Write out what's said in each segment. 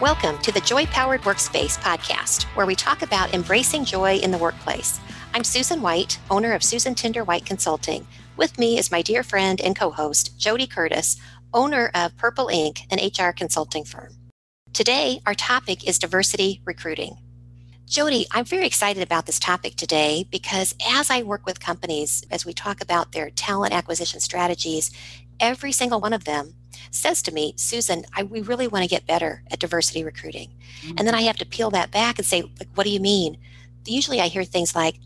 Welcome to the Joy Powered Workspace podcast, where we talk about embracing joy in the workplace. I'm Susan White, owner of Susan Tinder White Consulting. With me is my dear friend and co host, JoDee Curtis, owner of Purple Ink, an HR consulting firm. Today, our topic is diversity recruiting. JoDee, I'm very excited about this topic today because as I work with companies, as we talk about their talent acquisition strategies, every single one of them says to me, Susan, I, we really want to get better at diversity recruiting. Mm-hmm. And then I have to peel that back and say, like, what do you mean? Usually I hear things like,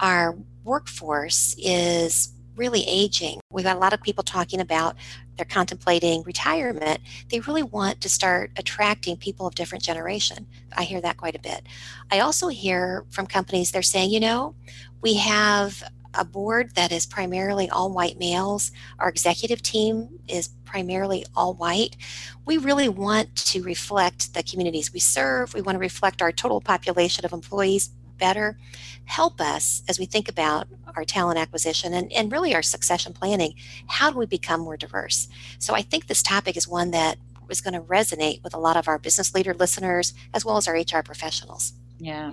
our workforce is really aging. We've got a lot of people talking about they're contemplating retirement. They really want to start attracting people of different generation. I hear that quite a bit. I also hear from companies they're saying, you know, we have a board that is primarily all white males. Our executive team is primarily all white. We really want to reflect the communities we serve. We want to reflect our total population of employees better. Help us as we think about our talent acquisition and, and really our succession planning. How do we become more diverse? So I think this topic is one that is going to resonate with a lot of our business leader listeners as well as our HR professionals. Yeah.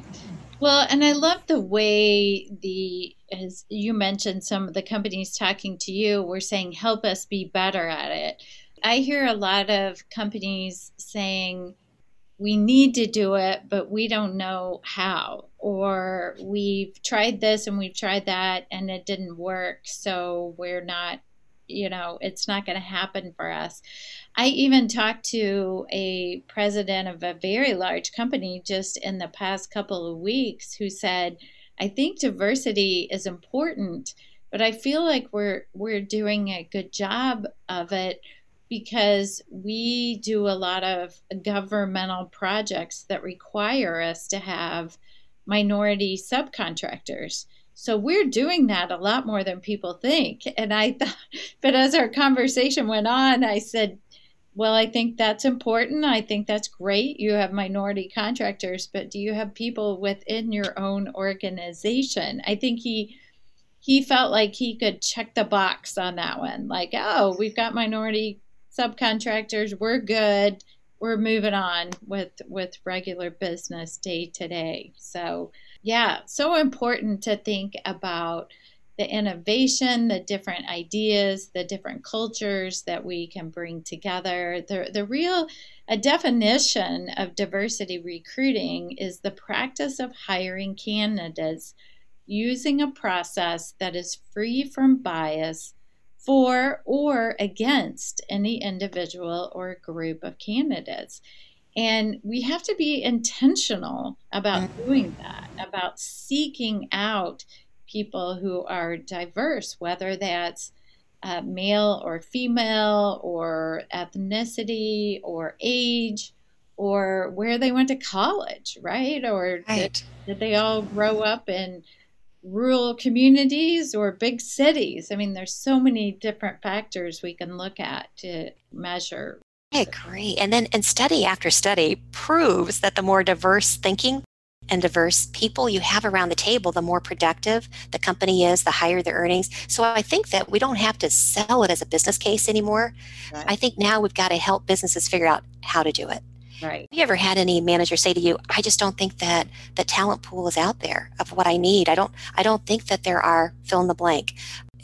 Well, and I love the way the, as you mentioned, some of the companies talking to you were saying, help us be better at it. I hear a lot of companies saying, we need to do it, but we don't know how. Or we've tried this and we've tried that and it didn't work. So we're not, you know, it's not going to happen for us. I even talked to a president of a very large company just in the past couple of weeks who said, I think diversity is important, but I feel like we're we're doing a good job of it because we do a lot of governmental projects that require us to have minority subcontractors. So we're doing that a lot more than people think. And I thought, but as our conversation went on, I said, well, I think that's important. I think that's great. You have minority contractors, but do you have people within your own organization? I think he he felt like he could check the box on that one. Like, oh, we've got minority subcontractors. We're good. We're moving on with with regular business day to day. So, yeah, so important to think about the innovation, the different ideas, the different cultures that we can bring together. The, the real a definition of diversity recruiting is the practice of hiring candidates using a process that is free from bias for or against any individual or group of candidates. And we have to be intentional about mm-hmm. doing that, about seeking out people who are diverse, whether that's uh, male or female, or ethnicity, or age, or where they went to college, right? Or right. Did, did they all grow up in rural communities or big cities? I mean, there's so many different factors we can look at to measure. I agree. And then, and study after study proves that the more diverse thinking and diverse people you have around the table, the more productive the company is, the higher the earnings. So I think that we don't have to sell it as a business case anymore. Right. I think now we've got to help businesses figure out how to do it. Right. Have you ever had any manager say to you, "I just don't think that the talent pool is out there of what I need. I don't. I don't think that there are fill in the blank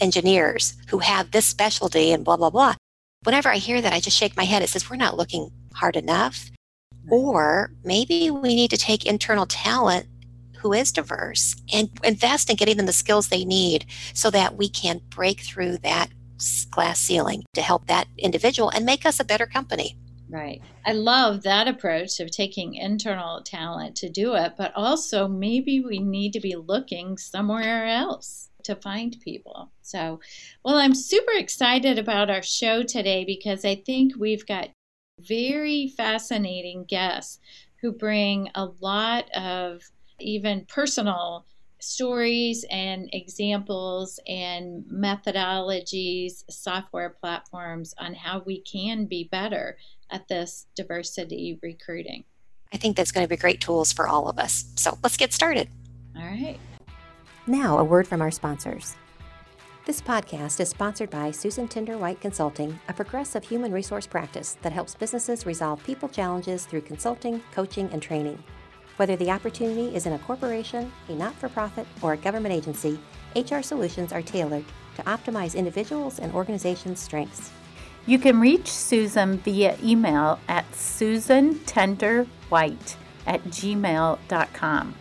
engineers who have this specialty and blah blah blah." Whenever I hear that, I just shake my head. It says we're not looking hard enough. Or maybe we need to take internal talent who is diverse and invest in getting them the skills they need so that we can break through that glass ceiling to help that individual and make us a better company. Right. I love that approach of taking internal talent to do it, but also maybe we need to be looking somewhere else to find people. So, well, I'm super excited about our show today because I think we've got very fascinating guests who bring a lot of even personal stories and examples and methodologies, software platforms on how we can be better at this diversity recruiting. I think that's going to be great tools for all of us. So let's get started. All right. Now, a word from our sponsors. This podcast is sponsored by Susan Tinder White Consulting, a progressive human resource practice that helps businesses resolve people challenges through consulting, coaching, and training. Whether the opportunity is in a corporation, a not for profit, or a government agency, HR solutions are tailored to optimize individuals and organizations' strengths. You can reach Susan via email at susantinderwhite at gmail.com.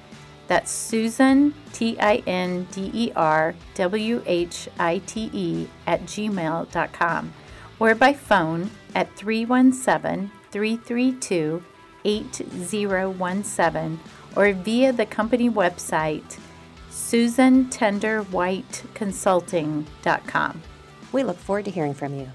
That's Susan, T I N D E R W H I T E, at gmail.com, or by phone at 317 332 8017, or via the company website susantinderwhiteconsulting.com. We look forward to hearing from you.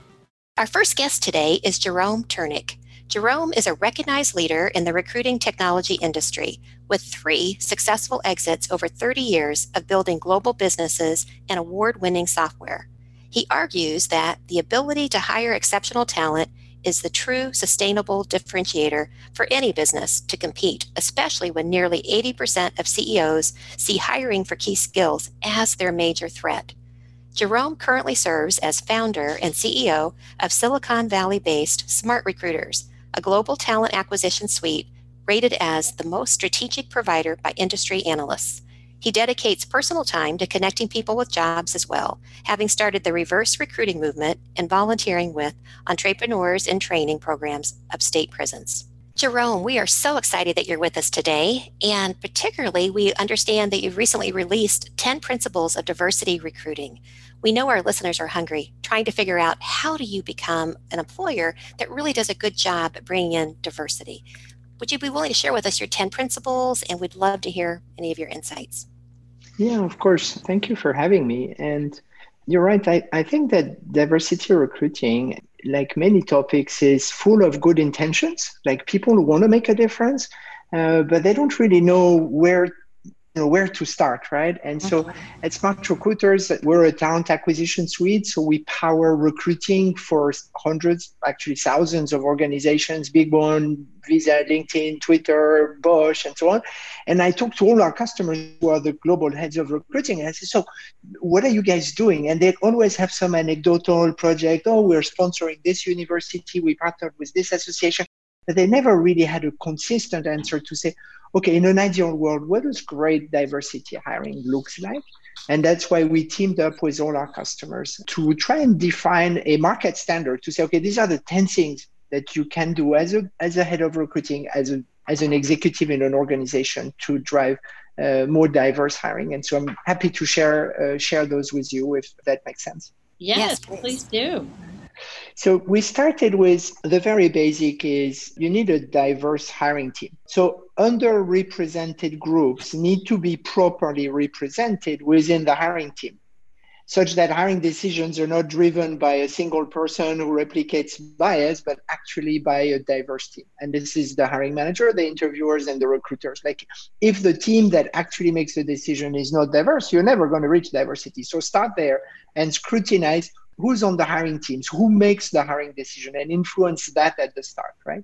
Our first guest today is Jerome Ternynck. Jerome is a recognized leader in the recruiting technology industry with three successful exits over 30 years of building global businesses and award winning software. He argues that the ability to hire exceptional talent is the true sustainable differentiator for any business to compete, especially when nearly 80% of CEOs see hiring for key skills as their major threat. Jerome currently serves as founder and CEO of Silicon Valley based SmartRecruiters, a global talent acquisition suite rated as the most strategic provider by industry analysts. He dedicates personal time to connecting people with jobs as well, having started the reverse recruiting movement and volunteering with entrepreneurs in training programs of state prisons. Jerome, we are so excited that you're with us today. And particularly, we understand that you've recently released 10 principles of diversity recruiting. We know our listeners are hungry, trying to figure out how do you become an employer that really does a good job at bringing in diversity. Would you be willing to share with us your 10 principles? And we'd love to hear any of your insights. Yeah, of course. Thank you for having me. And you're right. I, I think that diversity recruiting, like many topics, is full of good intentions. Like people want to make a difference, uh, but they don't really know where know where to start right? And so mm-hmm. at SmartRecruiters we're a talent acquisition suite so we power recruiting for hundreds actually thousands of organizations big one visa linkedin twitter bosch and so on. And i talk to all our customers who are the global heads of recruiting and i say so what are you guys doing? And they always have some anecdotal project oh we're sponsoring this university we partnered with this association but they never really had a consistent answer to say okay, in an ideal world, what does great diversity hiring looks like? And that's why we teamed up with all our customers to try and define a market standard to say, okay, these are the 10 things that you can do as a, as a head of recruiting, as, a, as an executive in an organization to drive uh, more diverse hiring. And so I'm happy to share, uh, share those with you if that makes sense. Yes, yes please. please do. So we started with the very basic is you need a diverse hiring team. So underrepresented groups need to be properly represented within the hiring team such that hiring decisions are not driven by a single person who replicates bias, but actually by a diverse team. And this is the hiring manager, the interviewers, and the recruiters. Like, if the team that actually makes the decision is not diverse, you're never going to reach diversity. So start there and scrutinize who's on the hiring teams, who makes the hiring decision, and influence that at the start, right?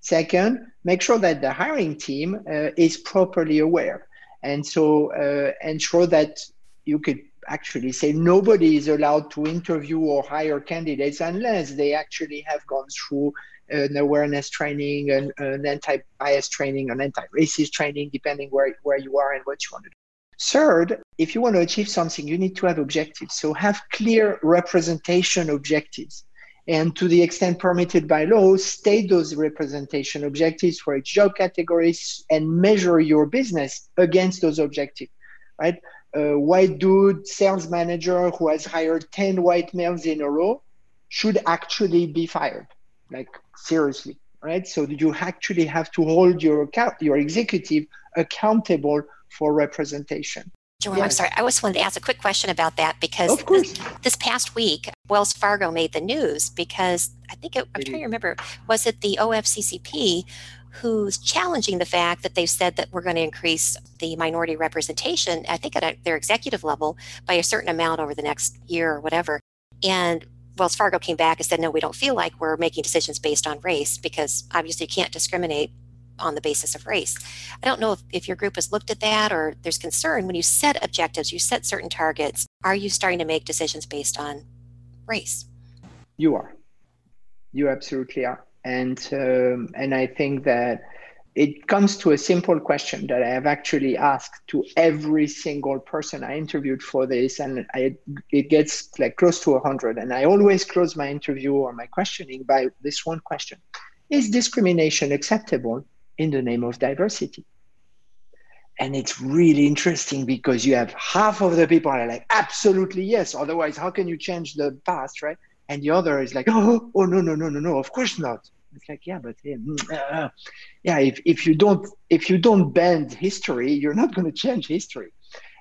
Second, make sure that the hiring team uh, is properly aware. And so uh, ensure that you could actually say nobody is allowed to interview or hire candidates unless they actually have gone through an awareness training, an, an anti-bias training, an anti-racist training, depending where, where you are and what you want to do. Third, if you want to achieve something, you need to have objectives. So have clear representation objectives. And to the extent permitted by law, state those representation objectives for each job categories and measure your business against those objectives, right? Uh, a white dude sales manager who has hired 10 white males in a row should actually be fired, like seriously, right? So you actually have to hold your account, your executive accountable for representation. Jerome, yes. I'm sorry. I just wanted to ask a quick question about that because this, this, past week, Wells Fargo made the news because I think it, I'm trying to remember, was it the OFCCP who's challenging the fact that they've said that we're going to increase the minority representation, I think at their executive level, by a certain amount over the next year or whatever. And Wells Fargo came back and said, no, we don't feel like we're making decisions based on race because obviously you can't discriminate on the basis of race. I don't know if, if your group has looked at that or there's concern when you set objectives, you set certain targets. Are you starting to make decisions based on race? You are. You absolutely are. And um, and I think that it comes to a simple question that I have actually asked to every single person I interviewed for this, and I, it gets like close to 100. And I always close my interview or my questioning by this one question Is discrimination acceptable in the name of diversity? And it's really interesting because you have half of the people are like, absolutely yes. Otherwise, how can you change the past, right? And the other is like, oh, oh no, no, no, no, no, of course not. It's like, yeah, but uh, uh, yeah, if, if you don't if you don't bend history, you're not going to change history.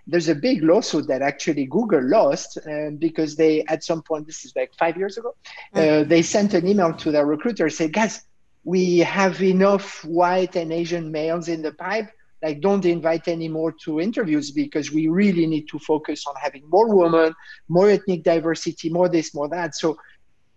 There's a big lawsuit that actually Google lost uh, because they at some point this is like five years ago, uh, mm. they sent an email to their recruiter say, guys, we have enough white and Asian males in the pipe. Like, don't invite any more to interviews because we really need to focus on having more women, more ethnic diversity, more this, more that. So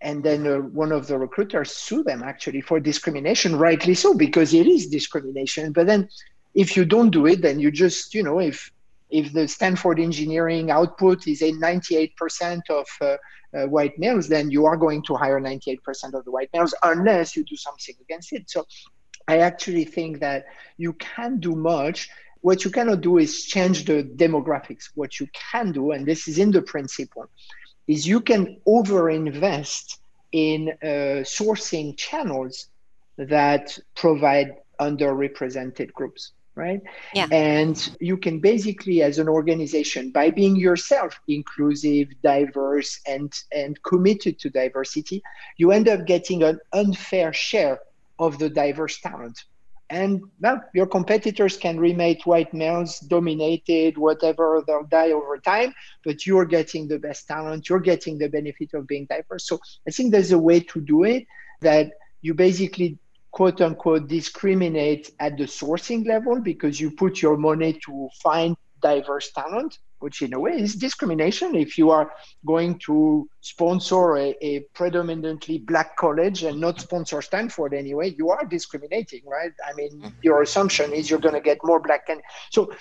and then uh, one of the recruiters sue them actually for discrimination rightly so because it is discrimination but then if you don't do it then you just you know if if the stanford engineering output is a 98% of uh, uh, white males then you are going to hire 98% of the white males unless you do something against it. So i actually think that you can do much. What you cannot do is change the demographics. What you can do and this is in the principle is you can overinvest in uh, sourcing channels that provide underrepresented groups right yeah. and you can basically as an organization by being yourself inclusive diverse and and committed to diversity you end up getting an unfair share of the diverse talent and well, your competitors can remain white males dominated, whatever, they'll die over time, but you're getting the best talent, you're getting the benefit of being diverse. So I think there's a way to do it that you basically quote unquote discriminate at the sourcing level because you put your money to find diverse talent which in a way is discrimination. If you are going to sponsor a, a, predominantly black college and not sponsor Stanford anyway, you are discriminating, right? I mean, mm-hmm. your assumption is you're going to get more black. And so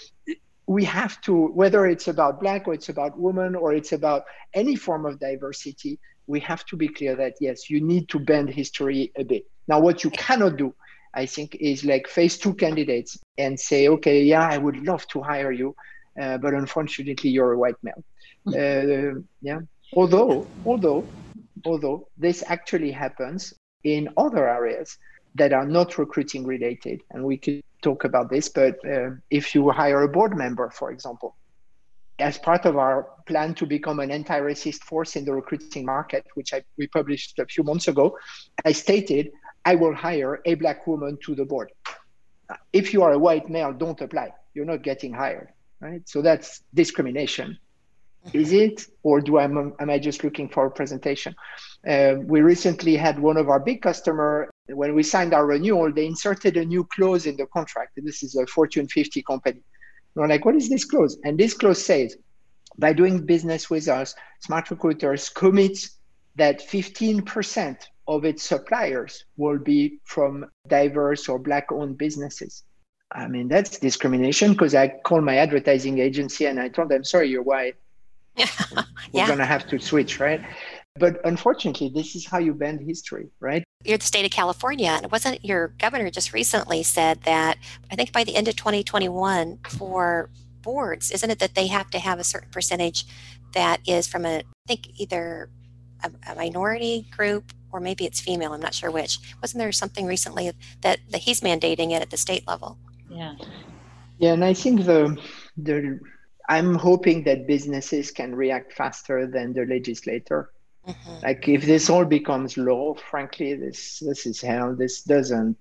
we have to, whether it's about black or it's about women or it's about any form of diversity, we have to be clear that yes, you need to bend history a bit. Now, what you cannot do, I think, is like face two candidates and say, okay, yeah, I would love to hire you uh, but unfortunately you're a white male. Hmm. Uh, yeah. Although, although, although this actually happens in other areas that are not recruiting related, and we could talk about this. But uh, if you hire a board member, for example, as part of our plan to become an anti-racist force in the recruiting market, which I, we published a few months ago, I stated I will hire a black woman to the board. If you are a white male, don't apply. You're not getting hired right? So that's discrimination. Is it, or do I am I just looking for a presentation? Uh, we recently had one of our big customer when we signed our renewal, they inserted a new clause in the contract. This is a Fortune 50 company. We're like, what is this clause? And this clause says, by doing business with us, SmartRecruiters commits that 15% of its suppliers will be from diverse or black owned businesses. I mean, that's discrimination because I called my advertising agency and I told them, sorry, you're white. We're yeah. going to have to switch, right? But unfortunately, this is how you bend history, right? You're the state of California, and wasn't your governor just recently said that I think by the end of 2021 for boards, isn't it that they have to have a certain percentage that is from a, I think either a, a minority group or maybe it's female, I'm not sure which. Wasn't there something recently that, that he's mandating it at the state level? Yeah. Yeah, and I think the the I'm hoping that businesses can react faster than the legislator. Mm-hmm. Like if this all becomes law, frankly, this this is hell. This doesn't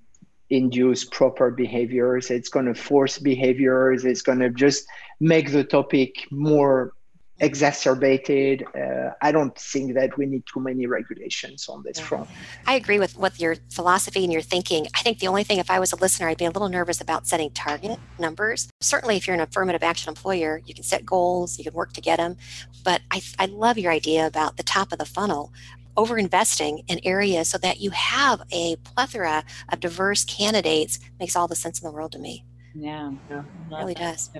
induce proper behaviors. It's going to force behaviors. It's going to just make the topic more exacerbated. Uh, I don't think that we need too many regulations on this front. I agree with what your philosophy and your thinking. I think the only thing, if I was a listener, I'd be a little nervous about setting target numbers. Certainly, if you're an affirmative action employer, you can set goals, you can work to get them. But I, I love your idea about the top of the funnel over investing in areas so that you have a plethora of diverse candidates makes all the sense in the world to me. Yeah, yeah. it really does.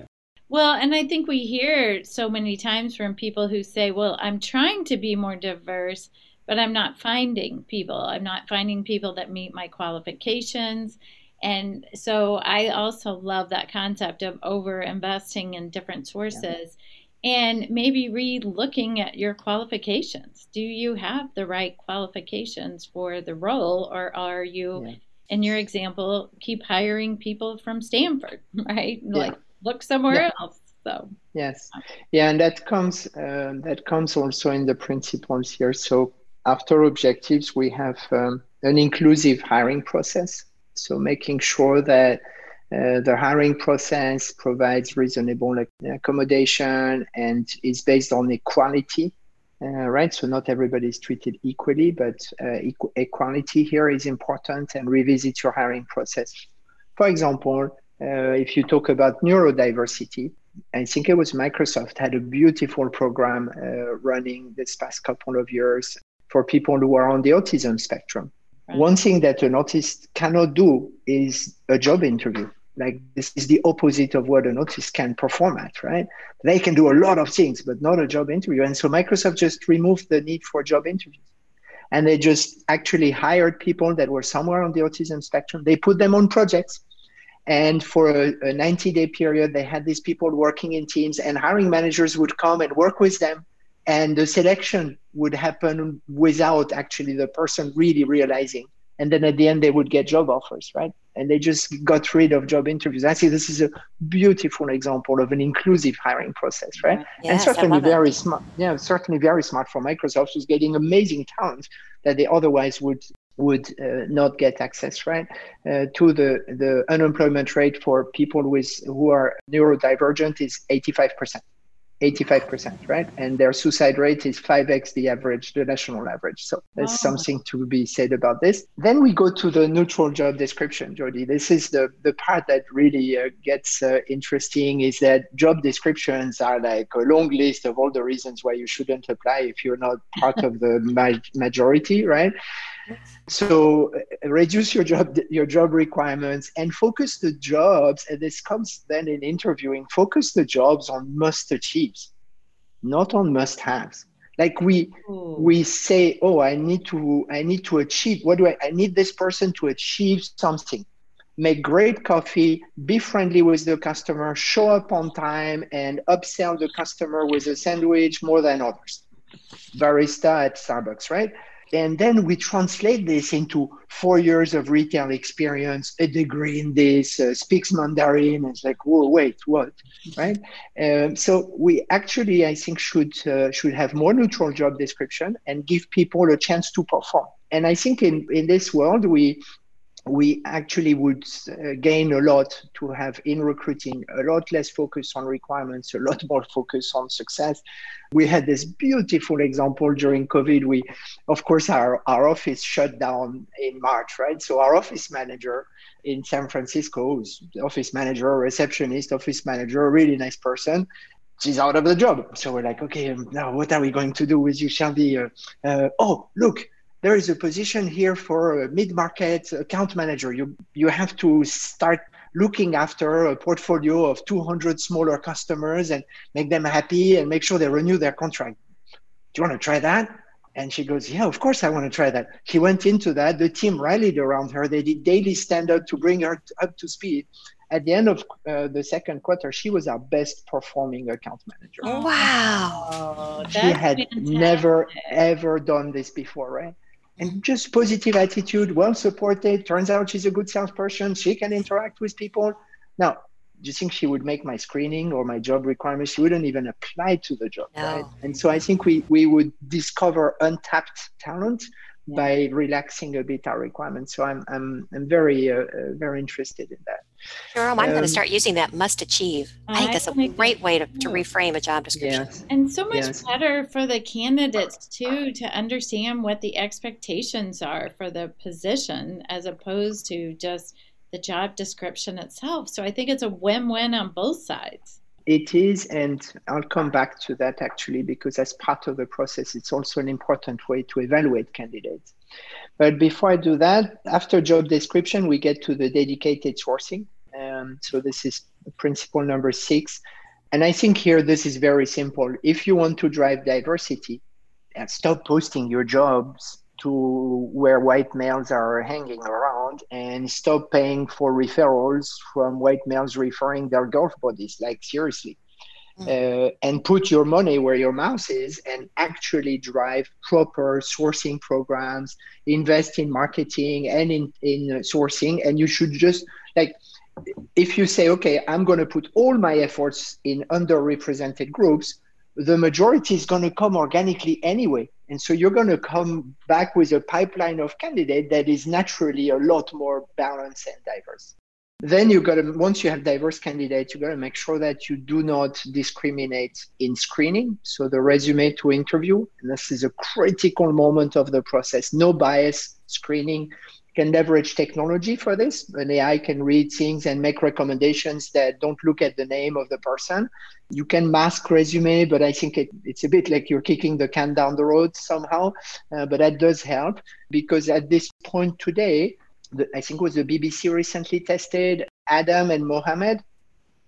Well, and I think we hear so many times from people who say, well, I'm trying to be more diverse, but I'm not finding people. I'm not finding people that meet my qualifications. And so I also love that concept of over investing in different sources yeah. and maybe re looking at your qualifications. Do you have the right qualifications for the role, or are you, yeah. in your example, keep hiring people from Stanford, right? Yeah. Like look somewhere else. So yes, yeah, and that comes uh, that comes also in the principles here. So after objectives, we have um, an inclusive hiring process. So making sure that uh, the hiring process provides reasonable accommodation and is based on equality, uh, right? So not everybody is treated equally, but uh, equality here is important and revisit your hiring process. For example, uh, if you talk about neurodiversity, I think it was Microsoft had a beautiful program uh, running this past couple of years for people who are on the autism spectrum. Right. One thing that an autist cannot do is a job interview. Like this is the opposite of what an autist can perform at, right? They can do a lot of things, but not a job interview. And so Microsoft just removed the need for job interviews. And they just actually hired people that were somewhere on the autism spectrum. They put them on projects. And for a, a 90 day period, they had these people working in teams, and hiring managers would come and work with them and the selection would happen without actually the person really realizing. And then at the end they would get job offers right? And they just got rid of job interviews. I see this is a beautiful example of an inclusive hiring process right? Yes, and certainly very it. smart yeah certainly very smart for microsoft who's getting amazing talent that they otherwise would would uh, not get access right uh, to the the unemployment rate for people with who are neurodivergent is 85% 85%, right? And their suicide rate is 5x the average, the national average. So there's wow. something to be said about this. Then we go to the neutral job description, JoDee. This is the, the part that really uh, gets uh, interesting is that job descriptions are like a long list of all the reasons why you shouldn't apply if you're not part of the ma- majority, right? So uh, reduce your job your job requirements and focus the jobs. And this comes then in interviewing. Focus the jobs on must achieves, not on must haves. Like we Ooh. we say, oh, I need to I need to achieve. What do I? I need this person to achieve something. Make great coffee, be friendly with the customer, show up on time, and upsell the customer with a sandwich more than others. Barista at Starbucks, right? And then we translate this into four years of retail experience, a degree in this, uh, speaks Mandarin. It's like, whoa, wait, what, right? Um, so we actually, I think, should uh, should have more neutral job description and give people a chance to perform. And I think in in this world, we we actually would uh, gain a lot to have in recruiting a lot less focus on requirements a lot more focus on success. We had this beautiful example during covid. We of course our, our office shut down in march right? So our office manager in san francisco office manager receptionist office manager really nice person she's out of the job. So we're like okay now what are we going to do with you shelby uh, uh, oh look there is a position here for a mid-market account manager. You you have to start looking after a portfolio of 200 smaller customers and make them happy and make sure they renew their contract. Do you want to try that? And she goes, Yeah, of course I want to try that. She went into that. The team rallied around her. They did daily stand up to bring her up to speed. At the end of uh, the second quarter, she was our best performing account manager. Wow. Oh, she had fantastic. never, ever done this before, right? And just positive attitude, well supported. Turns out she's a good salesperson. She can interact with people. Now, do you think she would make my screening or my job requirements? She wouldn't even apply to the job, no. right? And so I think we we would discover untapped talent yeah. by relaxing a bit our requirements. So I'm I'm I'm very uh, uh, very interested in that. Jerome, I'm um, going to start using that must achieve. I think that's a great way to, to reframe a job description. Yes. And so much yes. better for the candidates too to understand what the expectations are for the position as opposed to just the job description itself. So I think it's a win-win on both sides. it is, and I'll come back to that actually, because as part of the process, it's also an important way to evaluate candidates. But before I do that, after job description, we get to the dedicated sourcing. Um, so this is principle number six. And I think here this is very simple. If you want to drive diversity, uh, stop posting your jobs to where white males are hanging around and stop paying for referrals from white males referring their golf buddies. Like, seriously. Mm. Uh, and put your money where your mouth is and actually drive proper sourcing programs, invest in marketing and in, in sourcing. And you should just like, if you say, okay, I'm going to put all my efforts in underrepresented groups, the majority is going to come organically anyway. And so you're going to come back with a pipeline of candidate that is naturally a lot more balanced and diverse. Then you got to, once you have diverse candidates, you got to make sure that you do not discriminate in screening. So the resume to interview, and this is a critical moment of the process. No bias screening can leverage technology for this. An AI can read things and make recommendations that don't look at the name of the person. You can mask resume, but I think it, it's a bit like you're kicking the can down the road somehow. Uh, but that does help because at this point today, the, I think it was the BBC recently tested Adam and Mohammed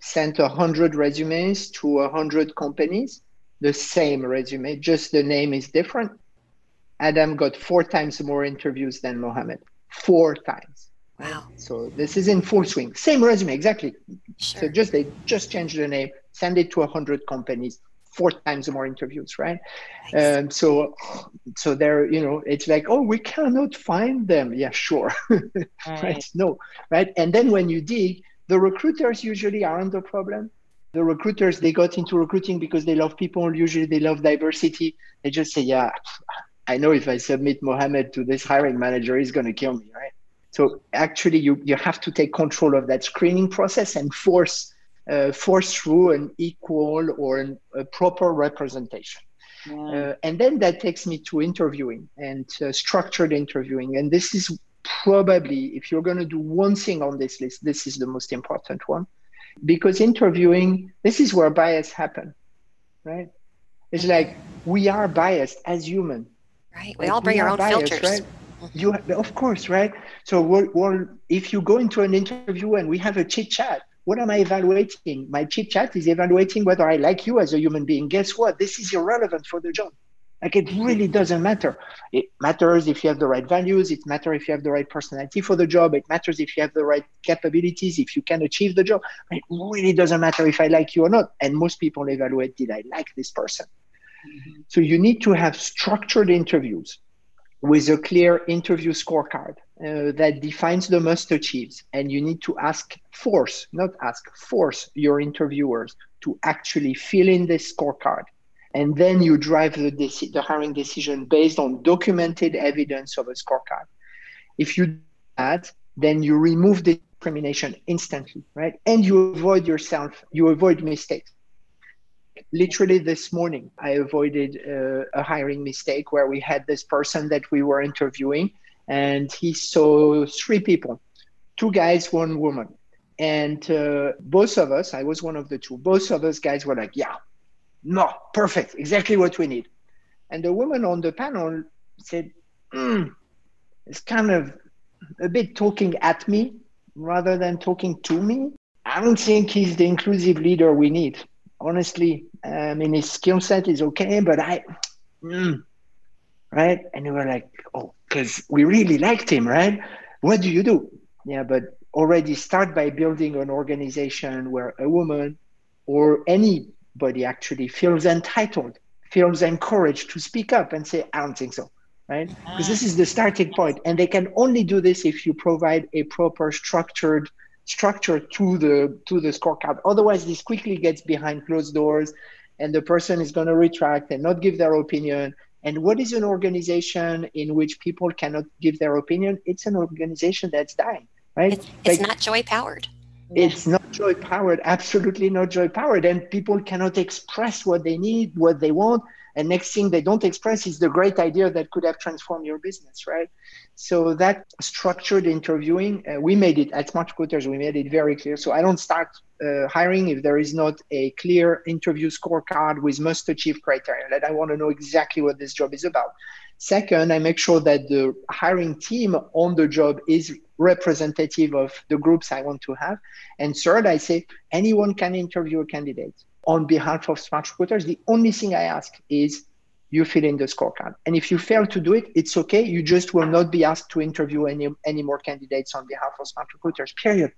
sent 100 resumes to 100 companies, the same resume, just the name is different. Adam got four times more interviews than Mohammed four times. Wow. So this is in full swing. Same resume, exactly. Sure. So just they just changed the name, send it to hundred companies, four times more interviews, right? Nice. Um, so so there, you know, it's like, oh, we cannot find them. Yeah, sure. right. right. No, right. And then when you dig, the recruiters usually aren't the problem. The recruiters, they got into recruiting because they love people. Usually they love diversity. They just say, yeah, I know if I submit Mohammed to this hiring manager, he's going to kill me, right? So actually, you you have to take control of that screening process and force uh, force through an equal or an, a proper representation. Yeah. Uh, and then that takes me to interviewing and uh, structured interviewing. And this is probably, if you're going to do one thing on this list, this is the most important one. Because interviewing, this is where bias happen, right? It's like we are biased as human. Right. We all bring we our own biased, filters. Right? Mm-hmm. You, of course, right? So, we're, we're, if you go into an interview and we have a chit chat, what am I evaluating? My chit chat is evaluating whether I like you as a human being. Guess what? This is irrelevant for the job. Like it really doesn't matter. It matters if you have the right values. It matters if you have the right personality for the job. It matters if you have the right capabilities, if you can achieve the job. It really doesn't matter if I like you or not. And most people evaluate, did I like this person? Mm-hmm. So you need to have structured interviews with a clear interview scorecard uh, that defines the must achieves. And you need to ask, force, not ask, force your interviewers to actually fill in this scorecard. And then you drive the, deci- the hiring decision based on documented evidence of a scorecard. If you do that, then you remove discrimination instantly, right? And you avoid yourself, you avoid mistakes literally this morning, I avoided uh, a hiring mistake where we had this person that we were interviewing, and he saw three people two guys, one woman. And uh, both of us, I was one of the two, both of us guys were like, yeah, no, perfect, exactly what we need. And the woman on the panel said, mm, it's kind of a bit talking at me rather than talking to me. I don't think he's the inclusive leader we need honestly, I mean, his skill set is okay, but I, mm, right? And we were like, oh, because we really liked him, right? What do you do? Yeah, but already start by building an organization where a woman or anybody actually feels entitled, feels encouraged to speak up and say, I don't think so, right? Because this is the starting point. And they can only do this if you provide a proper structured structure to the to the scorecard. Otherwise, this quickly gets behind closed doors, and the person is going to retract and not give their opinion. And what is an organization in which people cannot give their opinion? It's an organization that's dying, right? It's, it's like, not joy powered. It's not joy powered, absolutely not joy powered. And people cannot express what they need, what they want. And next thing they don't express is the great idea that could have transformed your business, right? So that structured interviewing, uh, we made it at SmartRecruiters, we made it very clear. So I don't start uh, hiring if there is not a clear interview scorecard with must achieve criteria. That I want to know exactly what this job is about. Second, I make sure that the hiring team on the job is representative of the groups I want to have. And third, I say anyone can interview a candidate on behalf of SmartRecruiters. The only thing I ask is you fill in the scorecard. And if you fail to do it, it's okay. You just will not be asked to interview any, any more candidates on behalf of SmartRecruiters, period.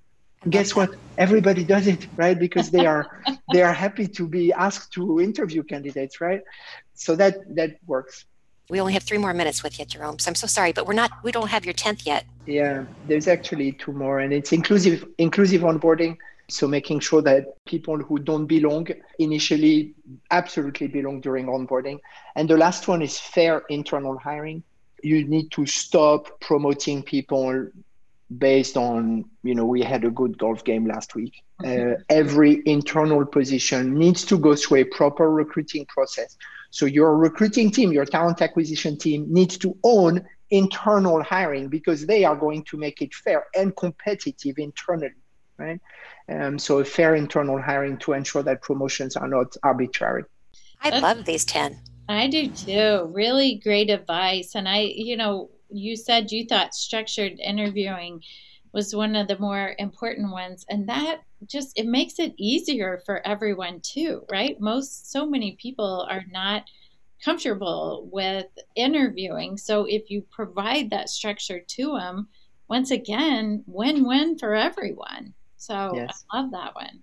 guess what? Everybody does it, right? Because they are they are happy to be asked to interview candidates, right? So that that works. We only have three more minutes with you, Jerome. So I'm so sorry, but we're not we don't have your tenth yet. Yeah, there's actually two more, and it's inclusive inclusive onboarding. So making sure that people who don't belong initially absolutely belong during onboarding. And the last one is fair internal hiring. You need to stop promoting people based on, you know, we had a good golf game last week. Uh, every internal position needs to go through a proper recruiting process. So your recruiting team, your talent acquisition team needs to own internal hiring because they are going to make it fair and competitive internally, right? Um, so fair internal hiring to ensure that promotions are not arbitrary. I That's, love these 10. I do too. Really great advice. And I, you know, you said you thought structured interviewing was one of the more important ones. And that just, it makes it easier for everyone too, right? Most, so many people are not comfortable with interviewing. So if you provide that structure to them, once again, win win for everyone. So yes. I love that one.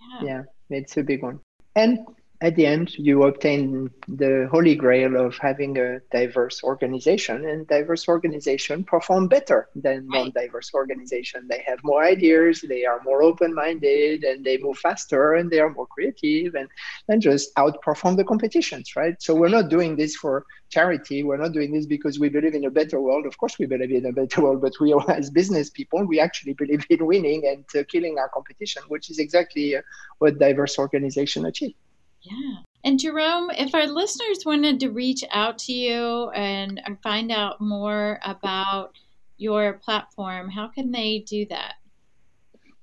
Yeah. yeah, it's a big one. And at the end, you obtain the holy grail of having a diverse organization, and diverse organization perform better than non-diverse organization. They have more ideas, they are more open-minded, and they move faster, and they are more creative, and and just outperform the competitions, right? So we're not doing this for charity. We're not doing this because we believe in a better world. Of course, we believe in a better world, but we, as business people, we actually believe in winning and uh, killing our competition, which is exactly uh, what diverse organization achieve. Yeah. And Jerome, if our listeners wanted to reach out to you and find out more about your platform, how can they do that?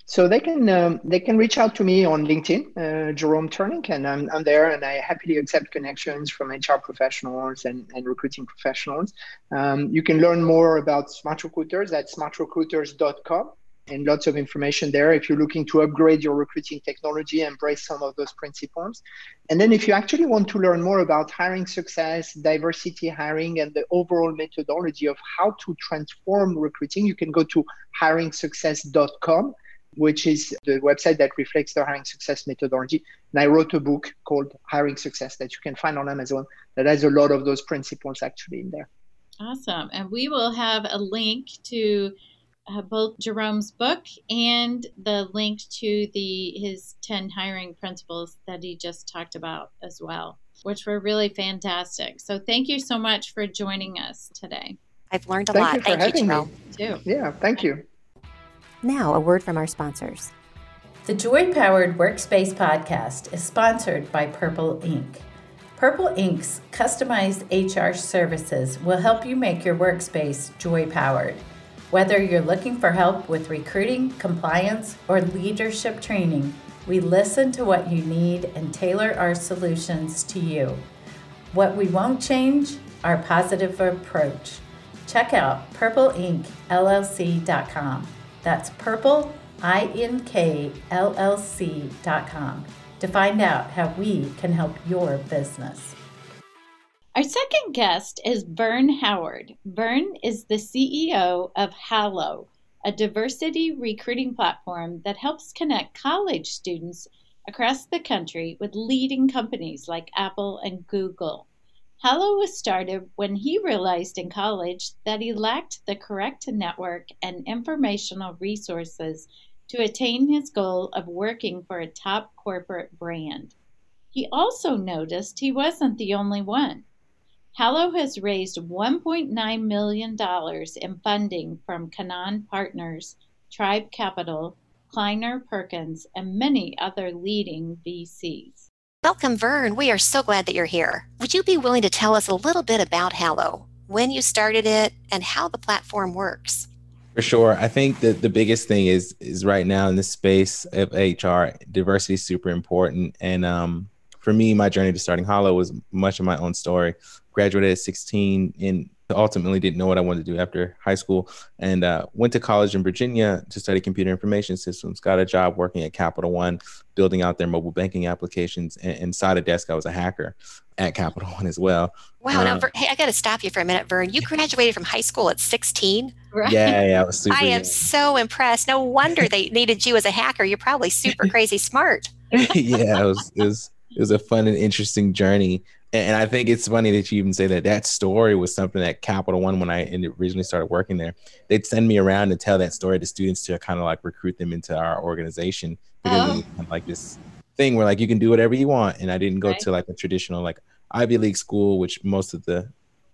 So they can um, they can reach out to me on LinkedIn, uh, Jerome Ternynck, and I'm, I'm there, and I happily accept connections from HR professionals and, and recruiting professionals. Um, you can learn more about SmartRecruiters at smartrecruiters.com and lots of information there if you're looking to upgrade your recruiting technology, embrace some of those principles. And then if you actually want to learn more about hiring success, diversity hiring, and the overall methodology of how to transform recruiting, you can go to hiringsuccess.com which is the website that reflects the hiring success methodology. And I wrote a book called Hiring Success that you can find on Amazon that has a lot of those principles actually in there. Awesome. And we will have a link to uh, both Jerome's book and the link to the his 10 hiring principles that he just talked about as well, which were really fantastic. So thank you so much for joining us today. I've learned a thank lot. You thank you, Jerome. Too. Yeah, thank you. Now, a word from our sponsors. The Joy Powered Workspace podcast is sponsored by Purple Ink. Purple Ink's customized HR services will help you make your workspace joy powered. Whether you're looking for help with recruiting, compliance, or leadership training, we listen to what you need and tailor our solutions to you. What we won't change, our positive approach. Check out purpleinkllc.com. That's purple, I-N-K-L-L-C.com to find out how we can help your business. Our second guest is Vern Howard. Vern is the CEO of Hallo, a diversity recruiting platform that helps connect college students across the country with leading companies like Apple and Google. Hallo was started when he realized in college that he lacked the correct network and informational resources to attain his goal of working for a top corporate brand. He also noticed he wasn't the only one. Hallo has raised $1.9 million in funding from Canaan Partners, Tribe Capital, Kleiner Perkins, and many other leading VCs. Welcome, Vern. We are so glad that you're here. Would you be willing to tell us a little bit about Hallo, when you started it, and how the platform works? For sure. I think that the biggest thing is is right now in this space of HR, diversity is super important. And um, for me, my journey to starting Hallo was much of my own story. Graduated at 16 and ultimately didn't know what I wanted to do after high school and uh, went to college in Virginia to study computer information systems. Got a job working at Capital One, building out their mobile banking applications. And inside a desk, I was a hacker at Capital One as well. Wow. Uh, now, hey, I got to stop you for a minute, Vern. You graduated from high school at 16? Right. Yeah, yeah. I, was super I am young. so impressed. No wonder they needed you as a hacker. You're probably super crazy smart. yeah, it was, it was it was a fun and interesting journey. And I think it's funny that you even say that that story was something that Capital One, when I originally started working there, they'd send me around to tell that story to students to kind of like recruit them into our organization because oh. like this thing where like you can do whatever you want. And I didn't go right. to like a traditional like Ivy League school, which most of the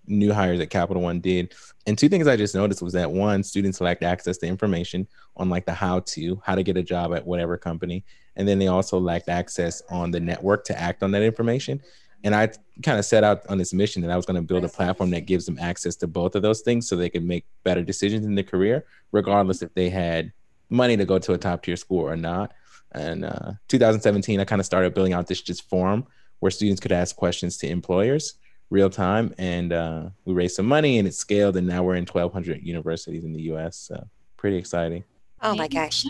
new hires at Capital One did. And two things I just noticed was that one, students lacked access to information on like the how to, how to get a job at whatever company. And then they also lacked access on the network to act on that information. And I kind of set out on this mission that I was going to build a platform that gives them access to both of those things so they could make better decisions in their career, regardless if they had money to go to a top tier school or not. And uh, 2017, I kind of started building out this just forum where students could ask questions to employers real time. And uh, we raised some money and it scaled. And now we're in 1,200 universities in the US. So pretty exciting. Oh my gosh.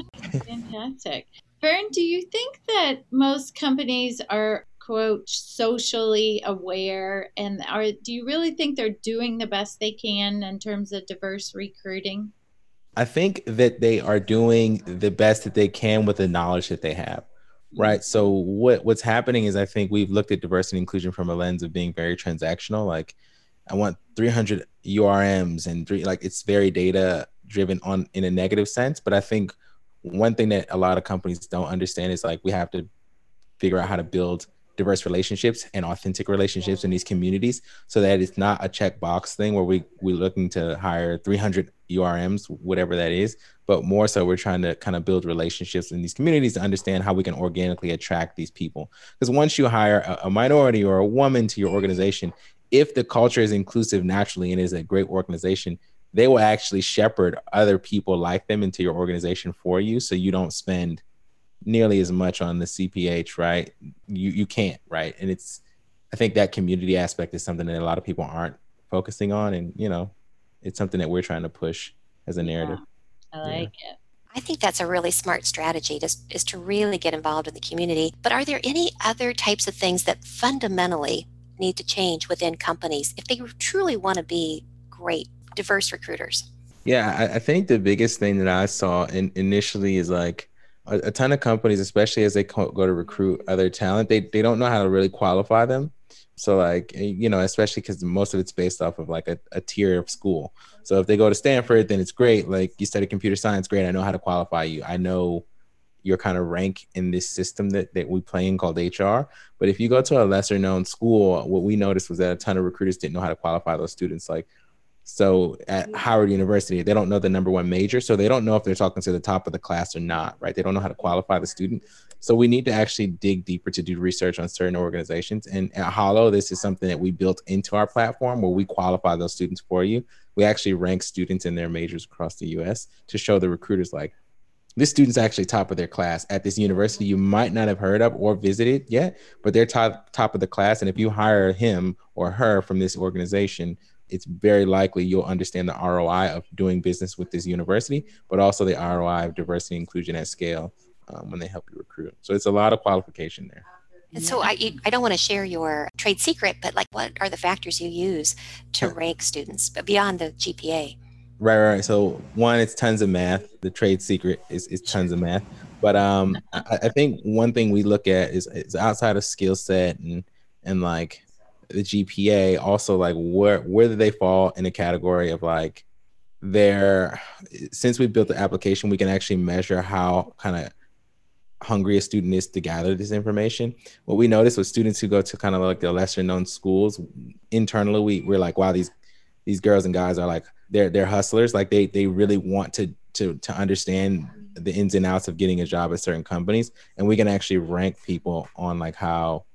Fantastic. Vern, do you think that most companies are quote socially aware and are do you really think they're doing the best they can in terms of diverse recruiting? I think that they are doing the best that they can with the knowledge that they have. Mm-hmm. Right. So what what's happening is I think we've looked at diversity and inclusion from a lens of being very transactional. Like I want 300 URMs and three like it's very data driven on in a negative sense. But I think one thing that a lot of companies don't understand is like we have to figure out how to build diverse relationships and authentic relationships in these communities. So that it's not a checkbox thing where we we're looking to hire 300 urms whatever that is but more so we're trying to kind of build relationships in these communities to understand how we can organically attract these people. Because once you hire a, a minority or a woman to your organization if the culture is inclusive naturally and is a great organization they will actually shepherd other people like them into your organization for you so you don't spend nearly as much on the cph right you you can't right and it's i think that community aspect is something that a lot of people aren't focusing on and you know it's something that we're trying to push as a narrative yeah, i like yeah. it I think that's a really smart strategy to, is to really get involved in the community. But are there any other types of things that fundamentally need to change within companies if they truly want to be great diverse recruiters? Yeah, I, I think the biggest thing that I saw in, initially is like a, a, ton of companies, especially as they co- go to recruit other talent, they they don't know how to really qualify them. So like eh, you know, especially because most of it's based off of like a, a tier of school. So if they go to Stanford, then it's great. Like you study computer science, great. I know how to qualify you. I know your kind of rank in this system that, that we play in called HR. But if you go to a lesser known school, what we noticed was that a ton of recruiters didn't know how to qualify those students. Like so at mm-hmm. Howard University, they don't know the number one major. So they don't know if they're talking to the top of the class or not, right? They don't know how to qualify the student. So we need to actually dig deeper to do research on certain organizations. And at Hallo, this is something that we built into our platform where we qualify those students for you. We actually rank students in their majors across the US to show the recruiters like this student's actually top of their class at this university you might not have heard of or visited yet, but they're top top of the class. And if you hire him or her from this organization, it's very likely you'll understand the ROI of doing business with this university, but also the ROI of diversity inclusion at scale um, when they help you recruit. So it's a lot of qualification there. And so I, I don't want to share your trade secret, but like what are the factors you use to rank students but beyond the GPA? Right, right. So one, it's tons of math. The trade secret is, is tons of math. But um, I, I think one thing we look at is, is outside of skill set and and like the GPA, also like where where do they fall in the category of like their since we built the application, we can actually measure how kind of hungry a student is to gather this information. What we noticed with students who go to kind of like the lesser known schools, internally we we're like, wow, these these girls and guys are like they're they're hustlers. Like they they really want to to to understand the ins and outs of getting a job at certain companies, and we can actually rank people on like how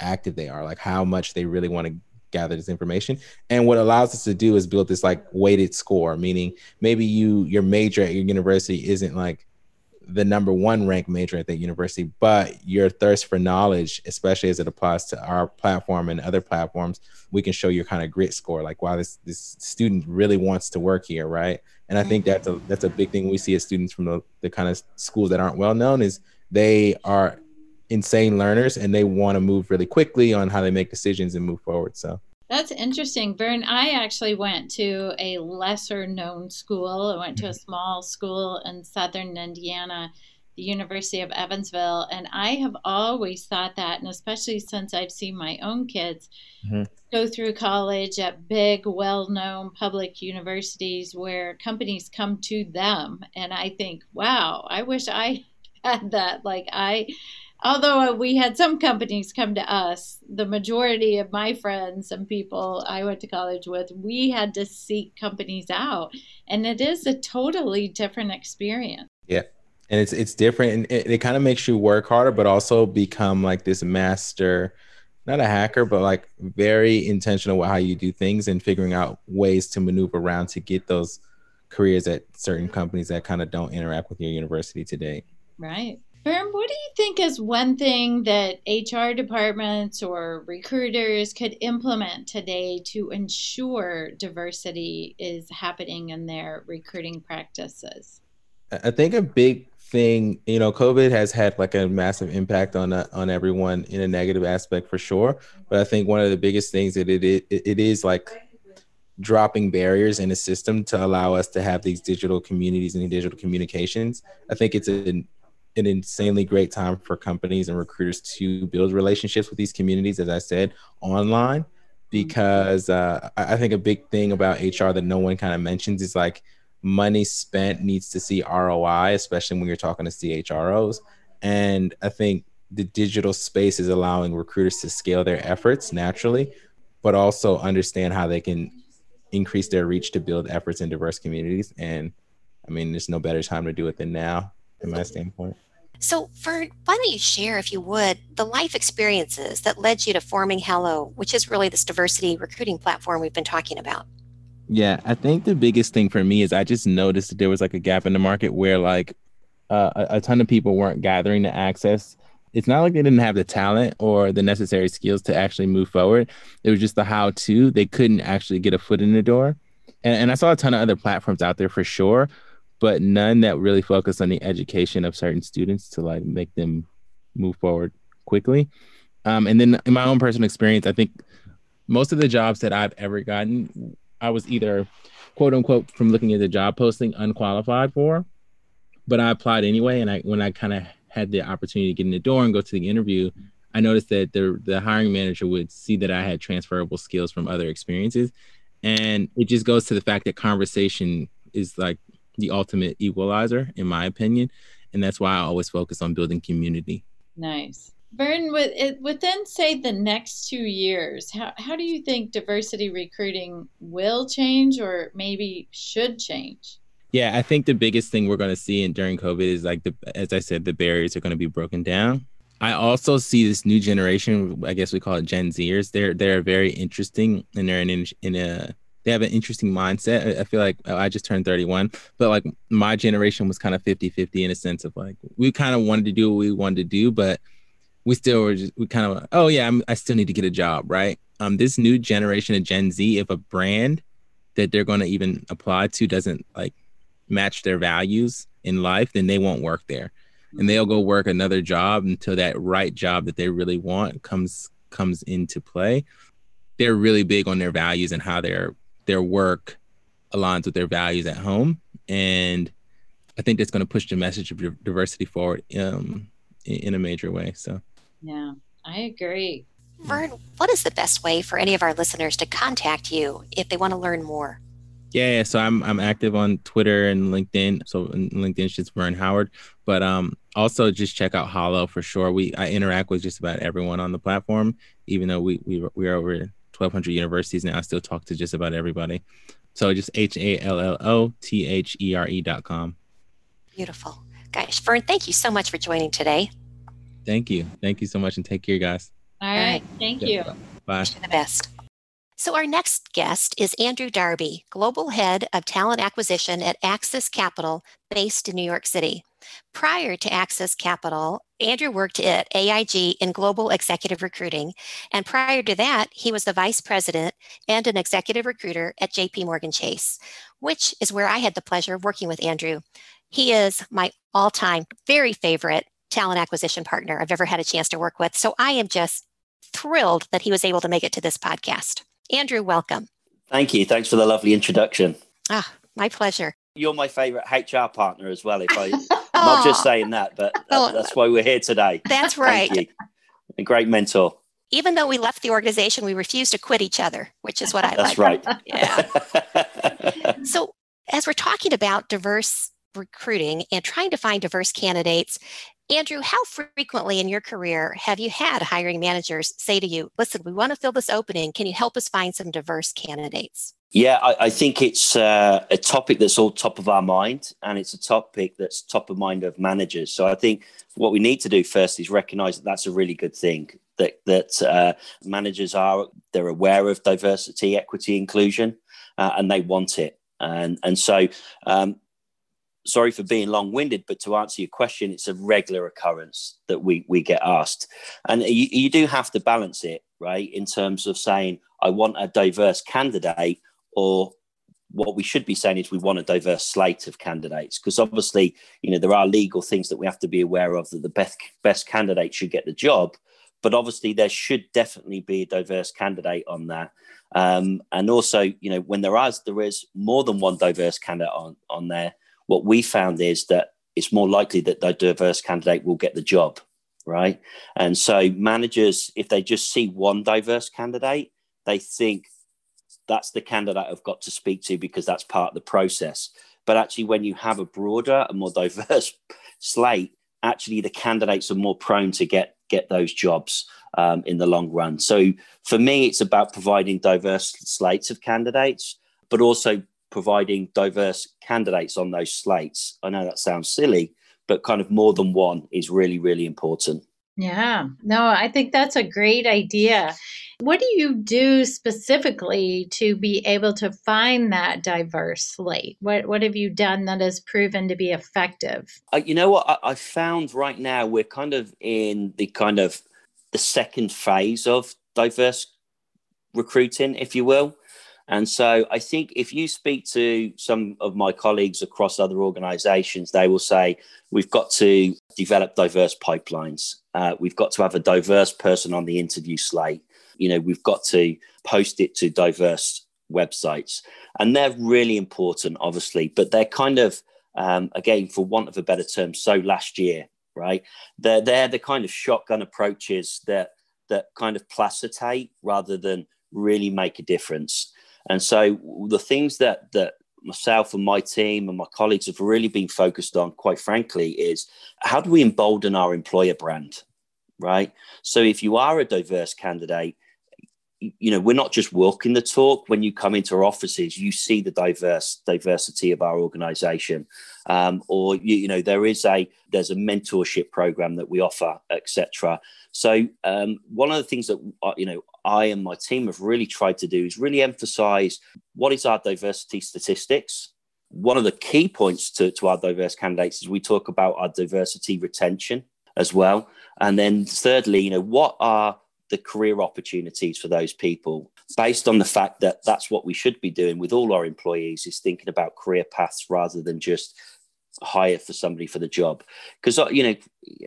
active they are, like how much they really want to gather this information. And what allows us to do is build this like weighted score, meaning maybe you your major at your university isn't like the number one ranked major at that university, but your thirst for knowledge, especially as it applies to our platform and other platforms, we can show your kind of grit score. Like, wow, this this student really wants to work here, right? And I think that's a that's a big thing we see as students from the, the kind of schools that aren't well known is they are insane learners and they want to move really quickly on how they make decisions and move forward. So that's interesting, Vern. I actually went to a lesser known school. I went to a mm-hmm. small school in southern Indiana, the University of Evansville. And I have always thought that, and especially since I've seen my own kids mm-hmm. go through college at big, well known public universities where companies come to them. And I think, wow, I wish I had that. Like, I although uh, we had some companies come to us, the majority of my friends and people I went to college with, we had to seek companies out. And it is a totally different experience. Yeah. And it's it's different and it, it kind of makes you work harder, but also become like this master, not a hacker, but like very intentional with how you do things and figuring out ways to maneuver around to get those careers at certain companies that kind of don't interact with your university today. Right. Vern, what do you think is one thing that HR departments or recruiters could implement today to ensure diversity is happening in their recruiting practices? I think a big thing, you know, COVID has had like a massive impact on uh, on everyone in a negative aspect for sure. But I think one of the biggest things that it it, it is like dropping barriers in the system to allow us to have these digital communities and digital communications. I think it's an an insanely great time for companies and recruiters to build relationships with these communities, as I said, online. Because uh, I think a big thing about HR that no one kind of mentions is like money spent needs to see ROI, especially when you're talking to CHROs. And I think the digital space is allowing recruiters to scale their efforts naturally, but also understand how they can increase their reach to build efforts in diverse communities. And I mean, there's no better time to do it than now, in my standpoint. So, Vern, why don't you share, if you would, the life experiences that led you to forming Hallo, which is really this diversity recruiting platform we've been talking about? Yeah, I think the biggest thing for me is I just noticed that there was like a gap in the market where like uh, a, a ton of people weren't gathering the access. It's not like they didn't have the talent or the necessary skills to actually move forward. It was just the how to. They couldn't actually get a foot in the door. And, and I saw a ton of other platforms out there for sure but none that really focus on the education of certain students to like make them move forward quickly. Um, and then in my own personal experience, I think most of the jobs that I've ever gotten, I was either quote unquote from looking at the job posting unqualified for, but I applied anyway. And I when I kind of had the opportunity to get in the door and go to the interview, I noticed that the the hiring manager would see that I had transferable skills from other experiences. And it just goes to the fact that conversation is like the ultimate equalizer, in my opinion. And that's why I always focus on building community. Nice. Vern, within, say, the next two years, how, how do you think diversity recruiting will change or maybe should change? Yeah, I think the biggest thing we're going to see in, during COVID is like, the, as I said, the barriers are going to be broken down. I also see this new generation. I guess we call it Gen Zers. They're they're very interesting, and they're in in a they have an interesting mindset. I feel like oh, I just turned 31, but like my generation was kind of 50 50 in a sense of like we kind of wanted to do what we wanted to do, but we still were just, we kind of, oh yeah, I'm, I still need to get a job, right? Um, this new generation of Gen Z, if a brand that they're going to even apply to doesn't like match their values in life, then they won't work there, and they'll go work another job until that right job that they really want comes comes into play. They're really big on their values and how they're their work aligns with their values at home. And I think that's going to push the message of diversity forward um, in a major way. So, yeah, I agree. Vern, what is the best way for any of our listeners to contact you if they want to learn more? Yeah, so I'm I'm active on Twitter and LinkedIn. So LinkedIn is just Vern Howard, but um also just check out Hallo for sure. We I interact with just about everyone on the platform, even though we we we are over 1,200 universities now. I still talk to just about everybody. So just H A L L O T H E R E dot com. Beautiful. Guys, Vern, thank you so much for joining today. Thank you. Thank you so much and take care, guys. All right. Thank you. Bye. Wish you the best. So, our next guest is Andrew Darby, Global Head of Talent Acquisition at Axis Capital, based in New York City. Prior to Axis Capital, Andrew worked at AIG in global executive recruiting. And prior to that, he was the vice president and an executive recruiter at JP Morgan Chase, which is where I had the pleasure of working with Andrew. He is my all time very favorite talent acquisition partner I've ever had a chance to work with. So I am just thrilled that he was able to make it to this podcast. Andrew, welcome. Thank you. Thanks for the lovely introduction. Ah, my pleasure. You're my favorite HR partner as well. If I, not just saying that, but that, oh. that's why we're here today. That's right. A great mentor. Even though we left the organization, we refused to quit each other, which is what I that's like. That's right. Yeah. so, as we're talking about diverse recruiting and trying to find diverse candidates, Andrew, how frequently in your career have you had hiring managers say to you, listen, we want to fill this opening. Can you help us find some diverse candidates? Yeah, I, I think it's uh, a topic that's all top of our mind, and it's a topic that's top of mind of managers. So I think what we need to do first is recognise that that's a really good thing. That that uh, managers are they're aware of diversity, equity, inclusion, uh, and they want it. And and so um, sorry for being long winded, but to answer your question, it's a regular occurrence that we, we get asked. And you, you do have to balance it, right, in terms of saying, I want a diverse candidate, or what we should be saying is we want a diverse slate of candidates because obviously you know there are legal things that we have to be aware of that the best best candidate should get the job but obviously there should definitely be a diverse candidate on that um, and also you know when there is there is more than one diverse candidate on on there what we found is that it's more likely that the diverse candidate will get the job, right? And so managers, if they just see one diverse candidate, they think that's the candidate I've got to speak to because that's part of the process. But actually, when you have a broader and more diverse slate, actually the candidates are more prone to get get those jobs um, in the long run. So for me, it's about providing diverse slates of candidates, but also providing diverse candidates on those slates. I know that sounds silly, but kind of more than one is really, really important. Yeah, no, I think that's a great idea. What do you do specifically to be able to find that diverse slate? What what have you done that has proven to be effective? Uh, you know what I, I found right now we're kind of in the kind of the second phase of diverse recruiting, if you will. And so I think if you speak to some of my colleagues across other organizations, they will say, we've got to develop diverse pipelines. Uh, we've got to have a diverse person on the interview slate. You know, we've got to post it to diverse websites. And they're really important, obviously, but they're kind of, um, again, for want of a better term, so last year, right? They're, they're the kind of shotgun approaches that, that kind of placitate rather than really make a difference. And so the things that that myself and my team and my colleagues have really been focused on, quite frankly, is how do we embolden our employer brand, right? So if you are a diverse candidate, you know we're not just walking the talk. When you come into our offices you see the diverse diversity of our organization. Um, or you, you, know there is a there's a mentorship program that we offer etc so um, one of the things that uh, you know i and my team have really tried to do is really emphasize what is our diversity statistics. One of the key points to, to our diverse candidates is we talk about our diversity retention as well. And then thirdly you know what are the career opportunities for those people based on the fact that that's what we should be doing with all our employees is thinking about career paths rather than just hire for somebody for the job because uh, you know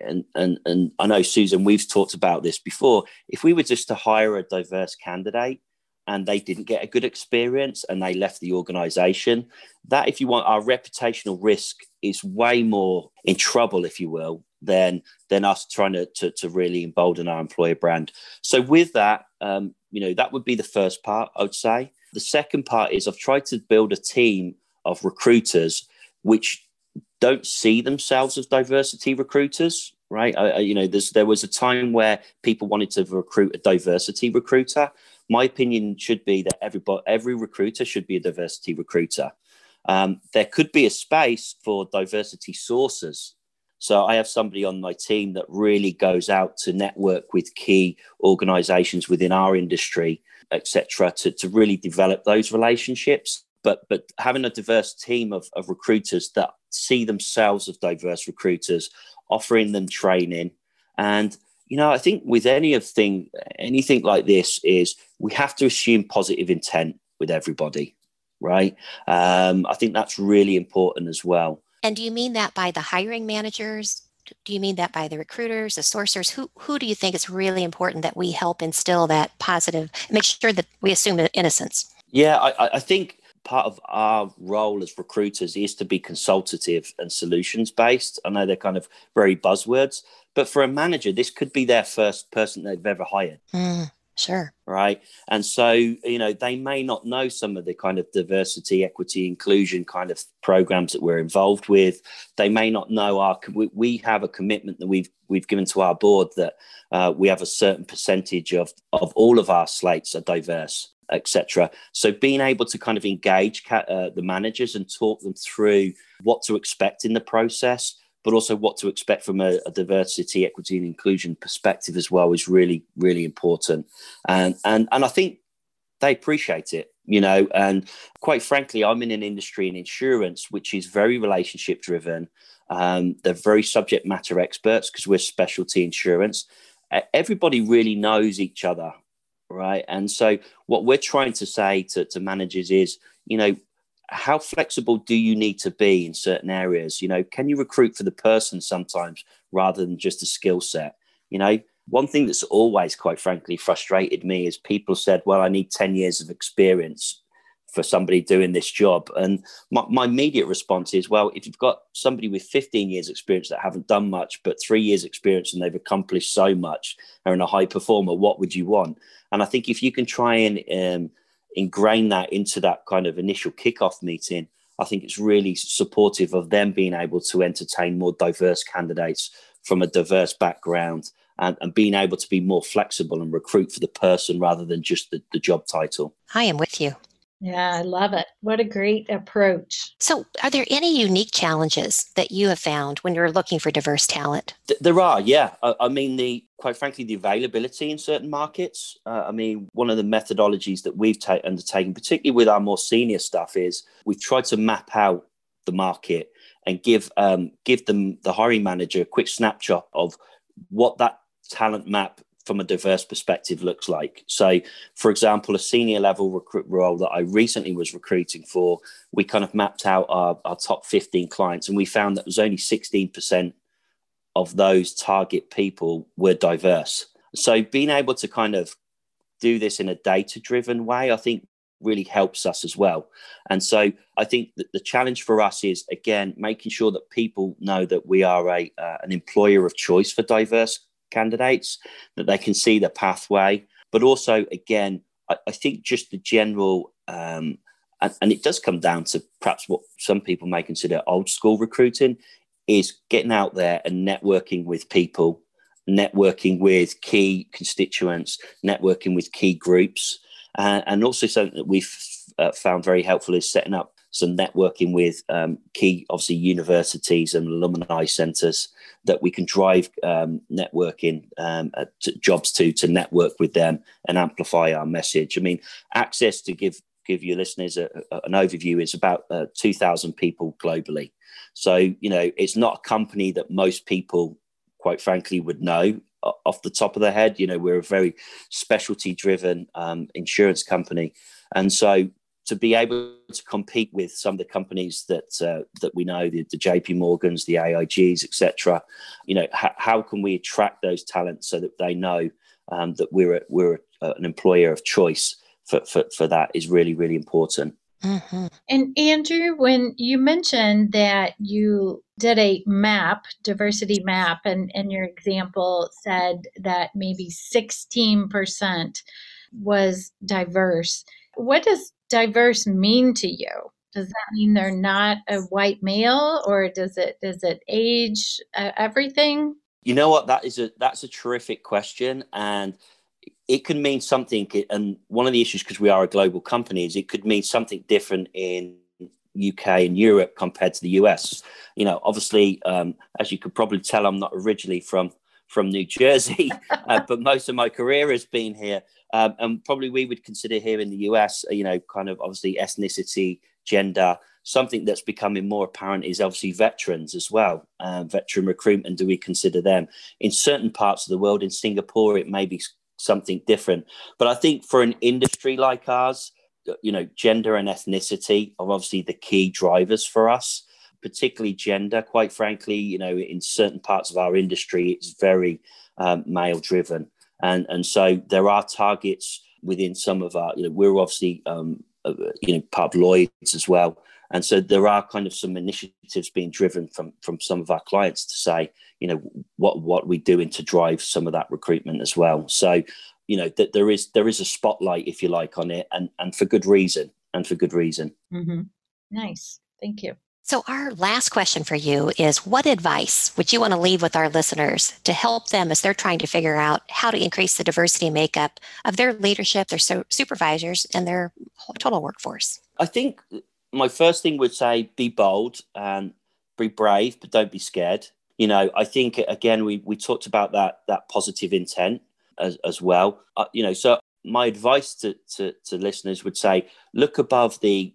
and and and I know Susan we've talked about this before if we were just to hire a diverse candidate and they didn't get a good experience and they left the organization that if you want our reputational risk is way more in trouble if you will than than us trying to, to, to really embolden our employer brand. So with that, um, you know, that would be the first part, I would say. The second part is I've tried to build a team of recruiters which don't see themselves as diversity recruiters, right? I, I, you know, there was a time where people wanted to recruit a diversity recruiter. My opinion should be that everybody, every recruiter should be a diversity recruiter. Um, there could be a space for diversity sources so I have somebody on my team that really goes out to network with key organizations within our industry etc., to, to really develop those relationships. But but having a diverse team of, of recruiters that see themselves as diverse recruiters, offering them training, and you know, I think with any of thing anything like this is we have to assume positive intent with everybody, right? Um, I think that's really important as well. And do you mean that by the hiring managers, do you mean that by the recruiters, the sourcers? Who who do you think is really important that we help instill that positive, make sure that we assume innocence? Yeah, I, I think part of our role as recruiters is to be consultative and solutions based. I know they're kind of very buzzwords, but for a manager, this could be their first person they've ever hired. Mm. Sure. Right. And so, you know, they may not know some of the kind of diversity, equity, inclusion kind of programs that we're involved with. They may not know our, we, we have a commitment that we've, we've given to our board that uh, we have a certain percentage of, of all of our slates are diverse, etc. So being able to kind of engage uh, the managers and talk them through what to expect in the process but also what to expect from a, a, diversity, equity, and inclusion perspective as well is really, really important. And and and I think they appreciate it, you know. And quite frankly, I'm in an industry in insurance which is very relationship driven. Um, they're very subject matter experts because we're specialty insurance. Everybody really knows each other, right? And so what we're trying to say to, to managers is, you know, how flexible do you need to be in certain areas? You know, can you recruit for the person sometimes rather than just a skill set? You know, one thing that's always, quite frankly, frustrated me is people said, well, I need 10 years of experience for somebody doing this job. And my, my, immediate response is, well, if you've got somebody with 15 years experience that haven't done much, but three years experience and they've accomplished so much, are in a high performer, what would you want? And I think if you can try and um, ingrain that into that kind of initial kickoff meeting, I think it's really supportive of them being able to entertain more diverse candidates from a diverse background and, and being able to be more flexible and recruit for the person rather than just the, the job title. I am with you. Yeah, I love it. What a great approach. So, are there any unique challenges that you have found when you're looking for diverse talent? There are, yeah. I, I mean, the quite frankly, the availability in certain markets. Uh, I mean, one of the methodologies that we've ta- undertaken, particularly with our more senior staff, is we've tried to map out the market and give um, give them the hiring manager a quick snapshot of what that talent map from a diverse perspective looks like. So, for example, a senior level recruit role that I recently was recruiting for, we kind of mapped out our, our top 15 clients and we found that it was only 16% of those target people were diverse. So, being able to kind of do this in a data driven way, I think really helps us as well. And so I think that the challenge for us is again making sure that people know that we are a uh, an employer of choice for diverse candidates, that they can see the pathway. But also, again, I, I think just the general, um, and, and it does come down to perhaps what some people may consider old school recruiting, is getting out there and networking with people, networking with key constituents, networking with key groups. Uh, and also something that we've uh, found very helpful is setting up some networking with um, key, obviously, universities and alumni centres that we can drive um, networking um, to jobs to to network with them and amplify our message. I mean, Axis to give give your listeners a, a, an overview is about uh, 2,000 people globally. So you know, it's not a company that most people, quite frankly, would know off the top of their head. You know, we're a very specialty driven um, insurance company, and so to be able to compete with some of the companies that uh, that we know, the, the, JP Morgans, the AIGs, etc. You know, h- how can we attract those talents so that they know um, that we're a, we're a, an employer of choice for, for, for that is really really important. Mm-hmm. And Andrew, when you mentioned that you did a map, diversity map, and, and your example said that maybe 16% was diverse, what does diverse mean to you? Does that mean they're not a white male, or does it does it age uh, everything? You know what? That is a that's a terrific question, and it can mean something. And one of the issues, because we are a global company, is it could mean something different in UK and Europe compared to the US. You know, obviously, um, as you could probably tell, I'm not originally from from New Jersey, uh, but most of my career has been here. Um, and probably we would consider here in the US, you know, kind of obviously ethnicity, gender, something that's becoming more apparent is obviously veterans as well. Uh, veteran recruitment, do we consider them? In certain parts of the world, in Singapore, it may be something different. But I think for an industry like ours, you know, gender and ethnicity are obviously the key drivers for us, particularly gender. Quite frankly, you know, in certain parts of our industry, it's very um, male driven. And, and so there are targets within some of our, you know, we're obviously, um, uh, you know, part of Lloyd's as well. And so there are kind of some initiatives being driven from from some of our clients to say, you know, what what we doing to drive some of that recruitment as well. So, you know, that there is there is a spotlight, if you like, on it, and and for good reason, and for good reason. Mm-hmm. Nice, thank you. So, our last question for you is What advice would you want to leave with our listeners to help them as they're trying to figure out how to increase the diversity makeup of their leadership, their supervisors, and their total workforce? I think my first thing would say be bold and be brave, but don't be scared. You know, I think again we we talked about that that positive intent as, as well. Uh, you know, so my advice to, to to listeners would say look above the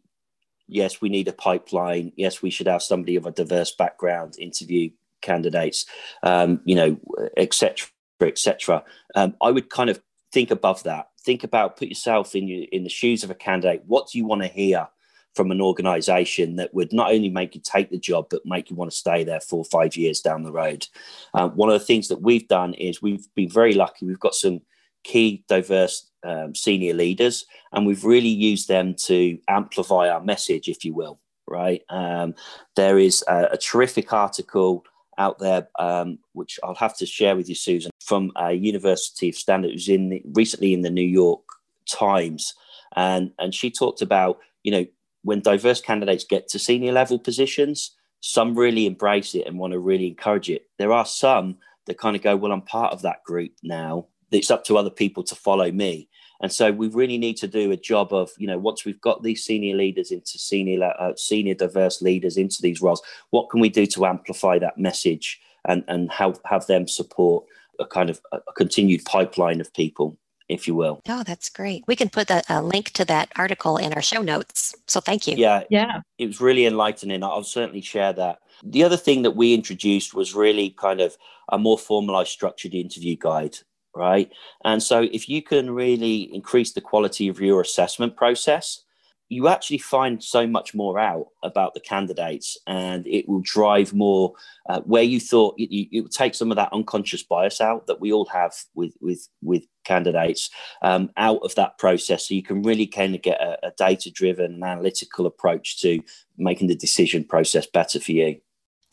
yes, we need a pipeline. Yes, we should have somebody of a diverse background interview candidates. Um, you know, etc. etc. Um, I would kind of think above that. Think about put yourself in you in the shoes of a candidate. What do you want to hear? from an organization that would not only make you take the job, but make you want to stay there for five years down the road. Uh, one of the things that we've done is we've been very lucky. We've got some key diverse um, senior leaders, and we've really used them to amplify our message, if you will. Right. Um, there is a, a, terrific article out there, um, which I'll have to share with you, Susan, from a University of Stanford. Was in the, recently in the New York Times, and and she talked about you know when diverse candidates get to senior level positions, some really embrace it and want to really encourage it. There are some that kind of go, Well, I'm part of that group now. It's up to other people to follow me. And so we really need to do a job of, you know, once we've got these senior leaders into senior, uh, senior diverse leaders into these roles, what can we do to amplify that message and, and have, have them support a kind of a continued pipeline of people? if you will. Oh, that's great. We can put a link to that article in our show notes. So thank you. Yeah. Yeah. It was really enlightening. I'll certainly share that. The other thing that we introduced was really kind of a more formalized structured interview guide, right? And so if you can really increase the quality of your assessment process, you actually find so much more out about the candidates and it will drive more uh, where you thought it, it, will take some of that unconscious bias out that we all have with with with candidates um, out of that process. So you can really kind of get a, a data driven analytical approach to making the decision process better for you.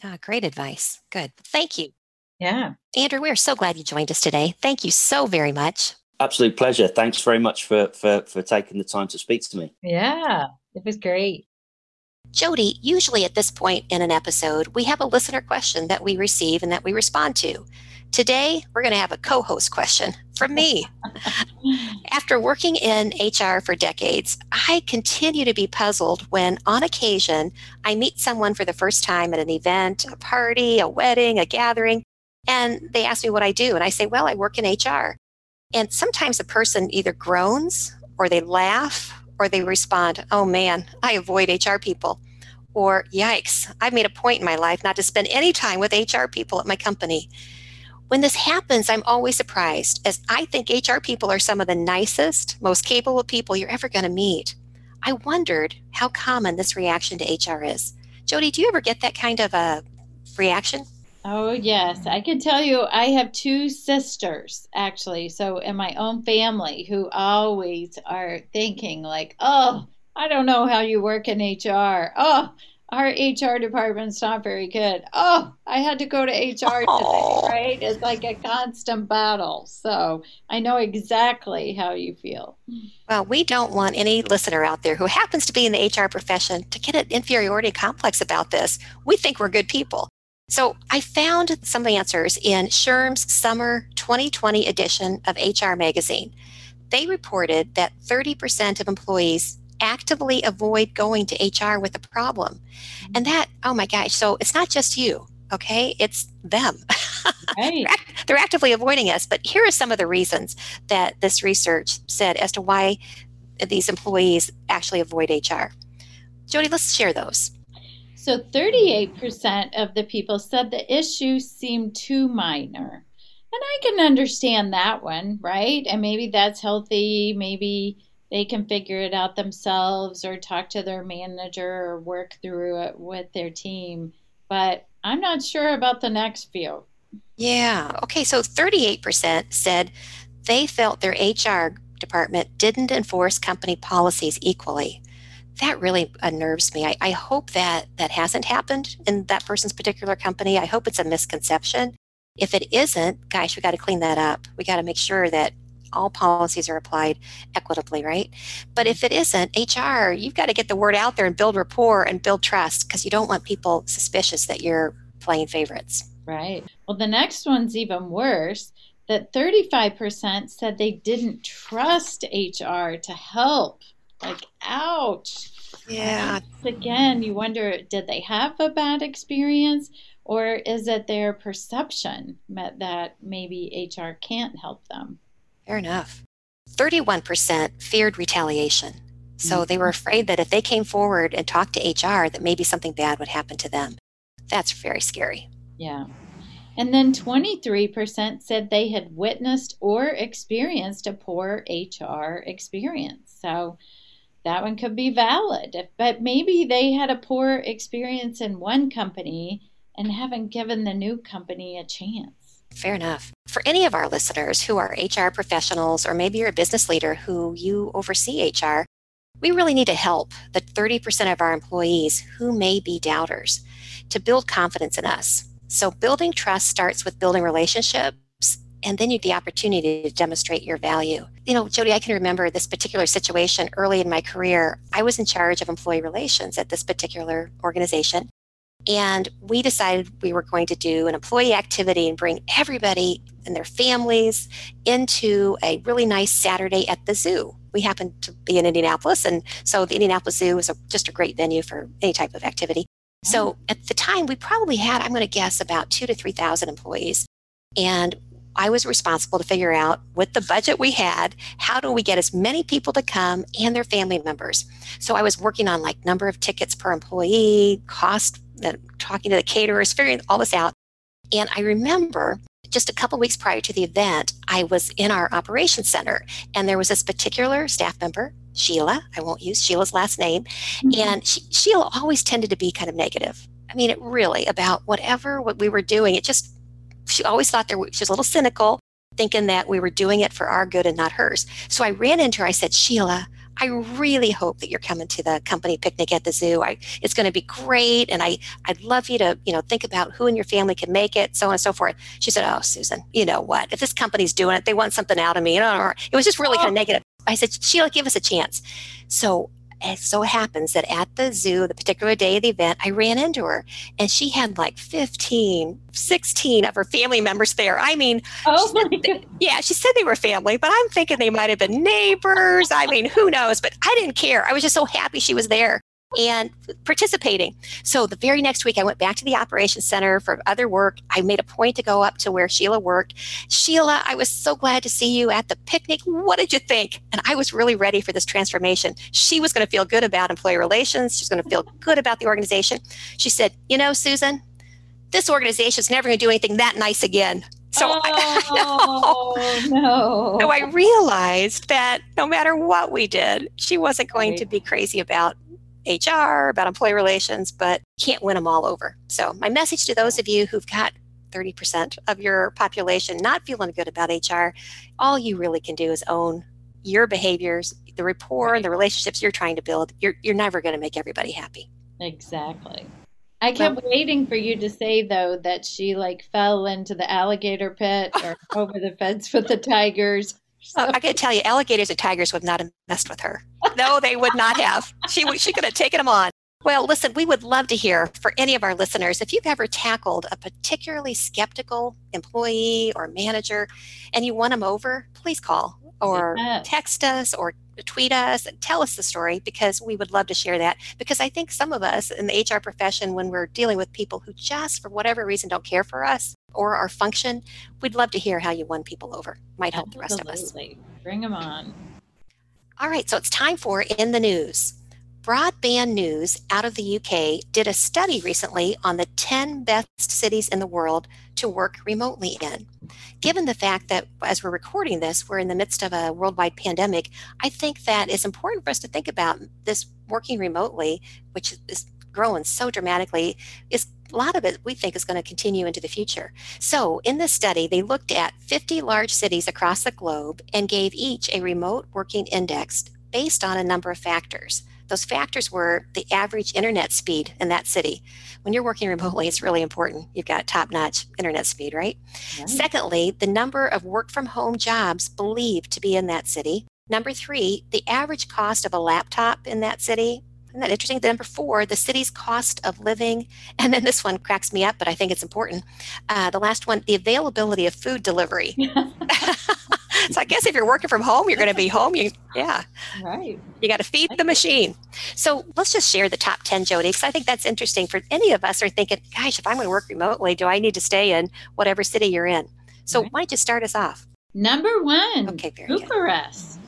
Ah, great advice. Good. Thank you yeah andrew we're so glad you joined us today thank you so very much Absolute pleasure. Thanks very much for, for, for taking the time to speak to me. Yeah, it was great. JoDee, usually at this point in an episode, we have a listener question that we receive and that we respond to. Today, we're going to have a co host question from me. After working in HR for decades, I continue to be puzzled when, on occasion, I meet someone for the first time at an event, a party, a wedding, a gathering, and they ask me what I do. And I say, Well, I work in HR. And sometimes a person either groans or they laugh or they respond, oh man, I avoid HR people. Or yikes, I've made a point in my life not to spend any time with HR people at my company. When this happens, I'm always surprised as I think HR people are some of the nicest, most capable people you're ever going to meet. I wondered how common this reaction to HR is. JoDee, do you ever get that kind of a reaction? Oh, yes. I can tell you, I have two sisters, actually. So, in my own family, who always are thinking, like, oh, I don't know how you work in HR. Oh, our HR department's not very good. Oh, I had to go to HR today, right? It's like a constant battle. So, I know exactly how you feel. Well, we don't want any listener out there who happens to be in the HR profession to get an inferiority complex about this. We think we're good people. So I found some answers in SHRM's summer 2020 edition of HR Magazine. They reported that 30% of employees actively avoid going to HR with a problem. Mm-hmm. And that, oh my gosh, so it's not just you, okay? It's them. Right. they're actively avoiding us. But here are some of the reasons that this research said as to why these employees actually avoid HR. JoDee, let's share those. So 38% of the people said the issue seemed too minor. And I can understand that one, right? And maybe that's healthy. Maybe they can figure it out themselves or talk to their manager or work through it with their team. But I'm not sure about the next few. Yeah. Okay. So 38% said they felt their HR department didn't enforce company policies equally. That really uh, unnerves me. I, I hope that that hasn't happened in that person's particular company. I hope it's a misconception. If it isn't, gosh, we got to clean that up. We got to make sure that all policies are applied equitably, right? But if it isn't, HR, you've got to get the word out there and build rapport and build trust because you don't want people suspicious that you're playing favorites. Right. Well, the next one's even worse that 35% said they didn't trust HR to help. Like, ouch. Yeah. Again, you wonder did they have a bad experience or is it their perception that maybe HR can't help them? Fair enough. 31% feared retaliation. So mm-hmm. they were afraid that if they came forward and talked to HR, that maybe something bad would happen to them. That's very scary. Yeah. And then 23% said they had witnessed or experienced a poor HR experience. So that one could be valid. But maybe they had a poor experience in one company and haven't given the new company a chance. Fair enough. For any of our listeners who are HR professionals, or maybe you're a business leader who you oversee HR, we really need to help the 30% of our employees who may be doubters to build confidence in us so building trust starts with building relationships and then you get the opportunity to demonstrate your value. You know, JoDee, I can remember this particular situation early in my career. I was in charge of employee relations at this particular organization. And we decided we were going to do an employee activity and bring everybody and their families into a really nice Saturday at the zoo. We happened to be in Indianapolis, and so the Indianapolis Zoo is a, just a great venue for any type of activity. So oh. at the time, we probably had, I'm going to guess, about two to 3,000 employees. And I was responsible to figure out with the budget we had, how do we get as many people to come and their family members? So I was working on like number of tickets per employee, cost, talking to the caterers, figuring all this out. And I remember just a couple weeks prior to the event, I was in our operations center and there was this particular staff member Sheila. I won't use Sheila's last name. Mm-hmm. And she, Sheila always tended to be kind of negative. I mean, it really about whatever what we were doing. It just she always thought there she was a little cynical, thinking that we were doing it for our good and not hers. So I ran into her. I said, Sheila, I really hope that you're coming to the company picnic at the zoo. I, it's going to be great, and I I'd love you to you know think about who in your family can make it, so on and so forth. She said, "Oh, Susan, you know what? If this company's doing it, they want something out of me." You know, it was just really oh. kind of negative. I said, Sheila, give us a chance. So it so happens that at the zoo, the particular day of the event, I ran into her and she had like 15, 16 of her family members there. I mean, oh God. yeah, she said they were family, but I'm thinking they might have been neighbors. I mean, who knows? But I didn't care. I was just so happy she was there and participating. So the very next week, I went back to the operations center for other work. I made a point to go up to where Sheila worked. Sheila, I was so glad to see you at the picnic. What did you think? And I was really ready for this transformation. She was going to feel good about employee relations. She was going to feel good about the organization. She said, You know, Susan, this organization is never going to do anything that nice again. So oh, I, no. So I realized that no matter what we did, she wasn't going right. to be crazy about HR, about employee relations, but can't win them all over. So, my message to those of you who've got 30% of your population not feeling good about HR, all you really can do is own your behaviors, the rapport, and the relationships you're trying to build. You're, you're never going to make everybody happy. Exactly. I kept well, waiting for you to say though that she like fell into the alligator pit or over the fence with the tigers. So. I got to tell you, alligators and tigers would not have messed with her. No, they would not have. She she could have taken them on. Well, listen, we would love to hear for any of our listeners if you've ever tackled a particularly skeptical employee or manager and you won them over, please call or text us or tweet us and tell us the story because we would love to share that. Because I think some of us in the HR profession, when we're dealing with people who just for whatever reason don't care for us or our function, we'd love to hear how you won people over. Might help Absolutely. the rest of us. Bring them on. All right, so it's time for In the News. Broadband News out of the UK did a study recently on the 10 best cities in the world to work remotely in. Given the fact that as we're recording this, we're in the midst of a worldwide pandemic, I think that it's important for us to think about this working remotely, which is growing so dramatically, is a lot of it we think is going to continue into the future. So, in this study, they looked at 50 large cities across the globe and gave each a remote working index based on a number of factors. Those factors were the average internet speed in that city. When you're working remotely, it's really important. You've got top notch internet speed, right? right? Secondly, the number of work from home jobs believed to be in that city. Number three, the average cost of a laptop in that city. Isn't that interesting? The number four, the city's cost of living. And then this one cracks me up, but I think it's important. Uh, the last one, the availability of food delivery. so I guess if you're working from home, you're going to be home. You, yeah. Right. You got to feed the machine. So let's just share the top 10, JoDee, because I think that's interesting for any of us are thinking, gosh, if I'm going to work remotely, do I need to stay in whatever city you're in? So right. why don't you start us off? Number one. Okay, very Bucharest.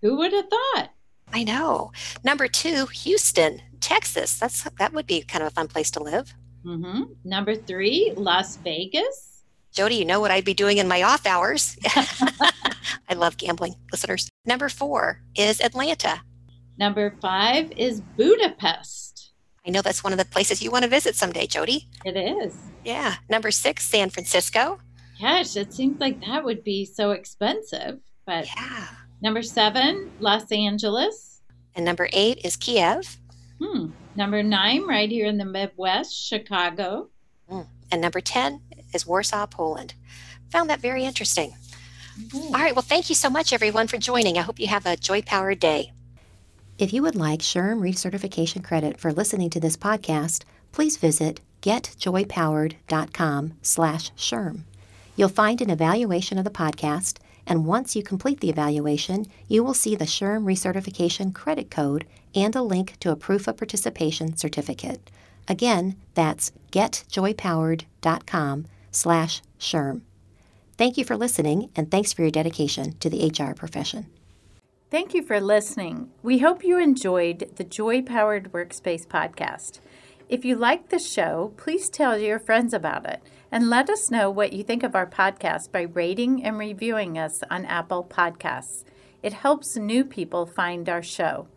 Good. Who would have thought? I know. Number two, Houston, Texas. That's that would be kind of a fun place to live. Mm-hmm. Number three, Las Vegas. JoDee, you know what I'd be doing in my off hours. I love gambling, listeners. Number four is Atlanta. Number five is Budapest. I know that's one of the places you want to visit someday, JoDee. It is. Yeah. Number six, San Francisco. Gosh, it seems like that would be so expensive. But yeah. Number seven, Los Angeles. And number eight is Kiev. Hmm. Number nine, right here in the Midwest, Chicago. Hmm. And number 10 is Warsaw, Poland. Found that very interesting. Mm-hmm. All right. Well, thank you so much, everyone, for joining. I hope you have a joy powered day. If you would like SHRM recertification credit for listening to this podcast, please visit getjoypowered.com slash SHRM. You'll find an evaluation of the podcast, and once you complete the evaluation, you will see the SHRM recertification credit code and a link to a proof of participation certificate. Again, that's getjoypowered.com slash SHRM. Thank you for listening, and thanks for your dedication to the HR profession. Thank you for listening. We hope you enjoyed the Joy Powered Workspace podcast. If you like the show, please tell your friends about it and let us know what you think of our podcast by rating and reviewing us on Apple Podcasts. It helps new people find our show.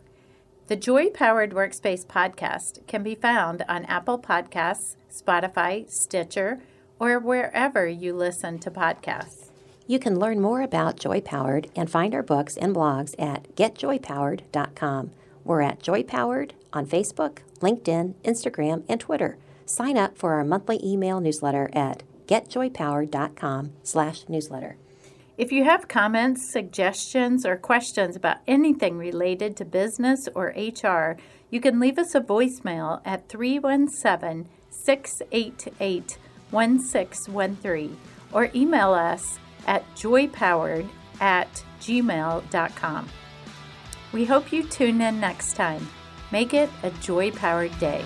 The Joy Powered Workspace podcast can be found on Apple Podcasts, Spotify, Stitcher, or wherever you listen to podcasts. You can learn more about Joy Powered and find our books and blogs at getjoypowered.com. We're at Joy Powered on Facebook, LinkedIn, Instagram, and Twitter. Sign up for our monthly email newsletter at getjoypowered.com/newsletter. If you have comments, suggestions, or questions about anything related to business or HR, you can leave us a voicemail at 317 688 1613 or email us at joypowered at gmail.com. We hope you tune in next time. Make it a joy powered day.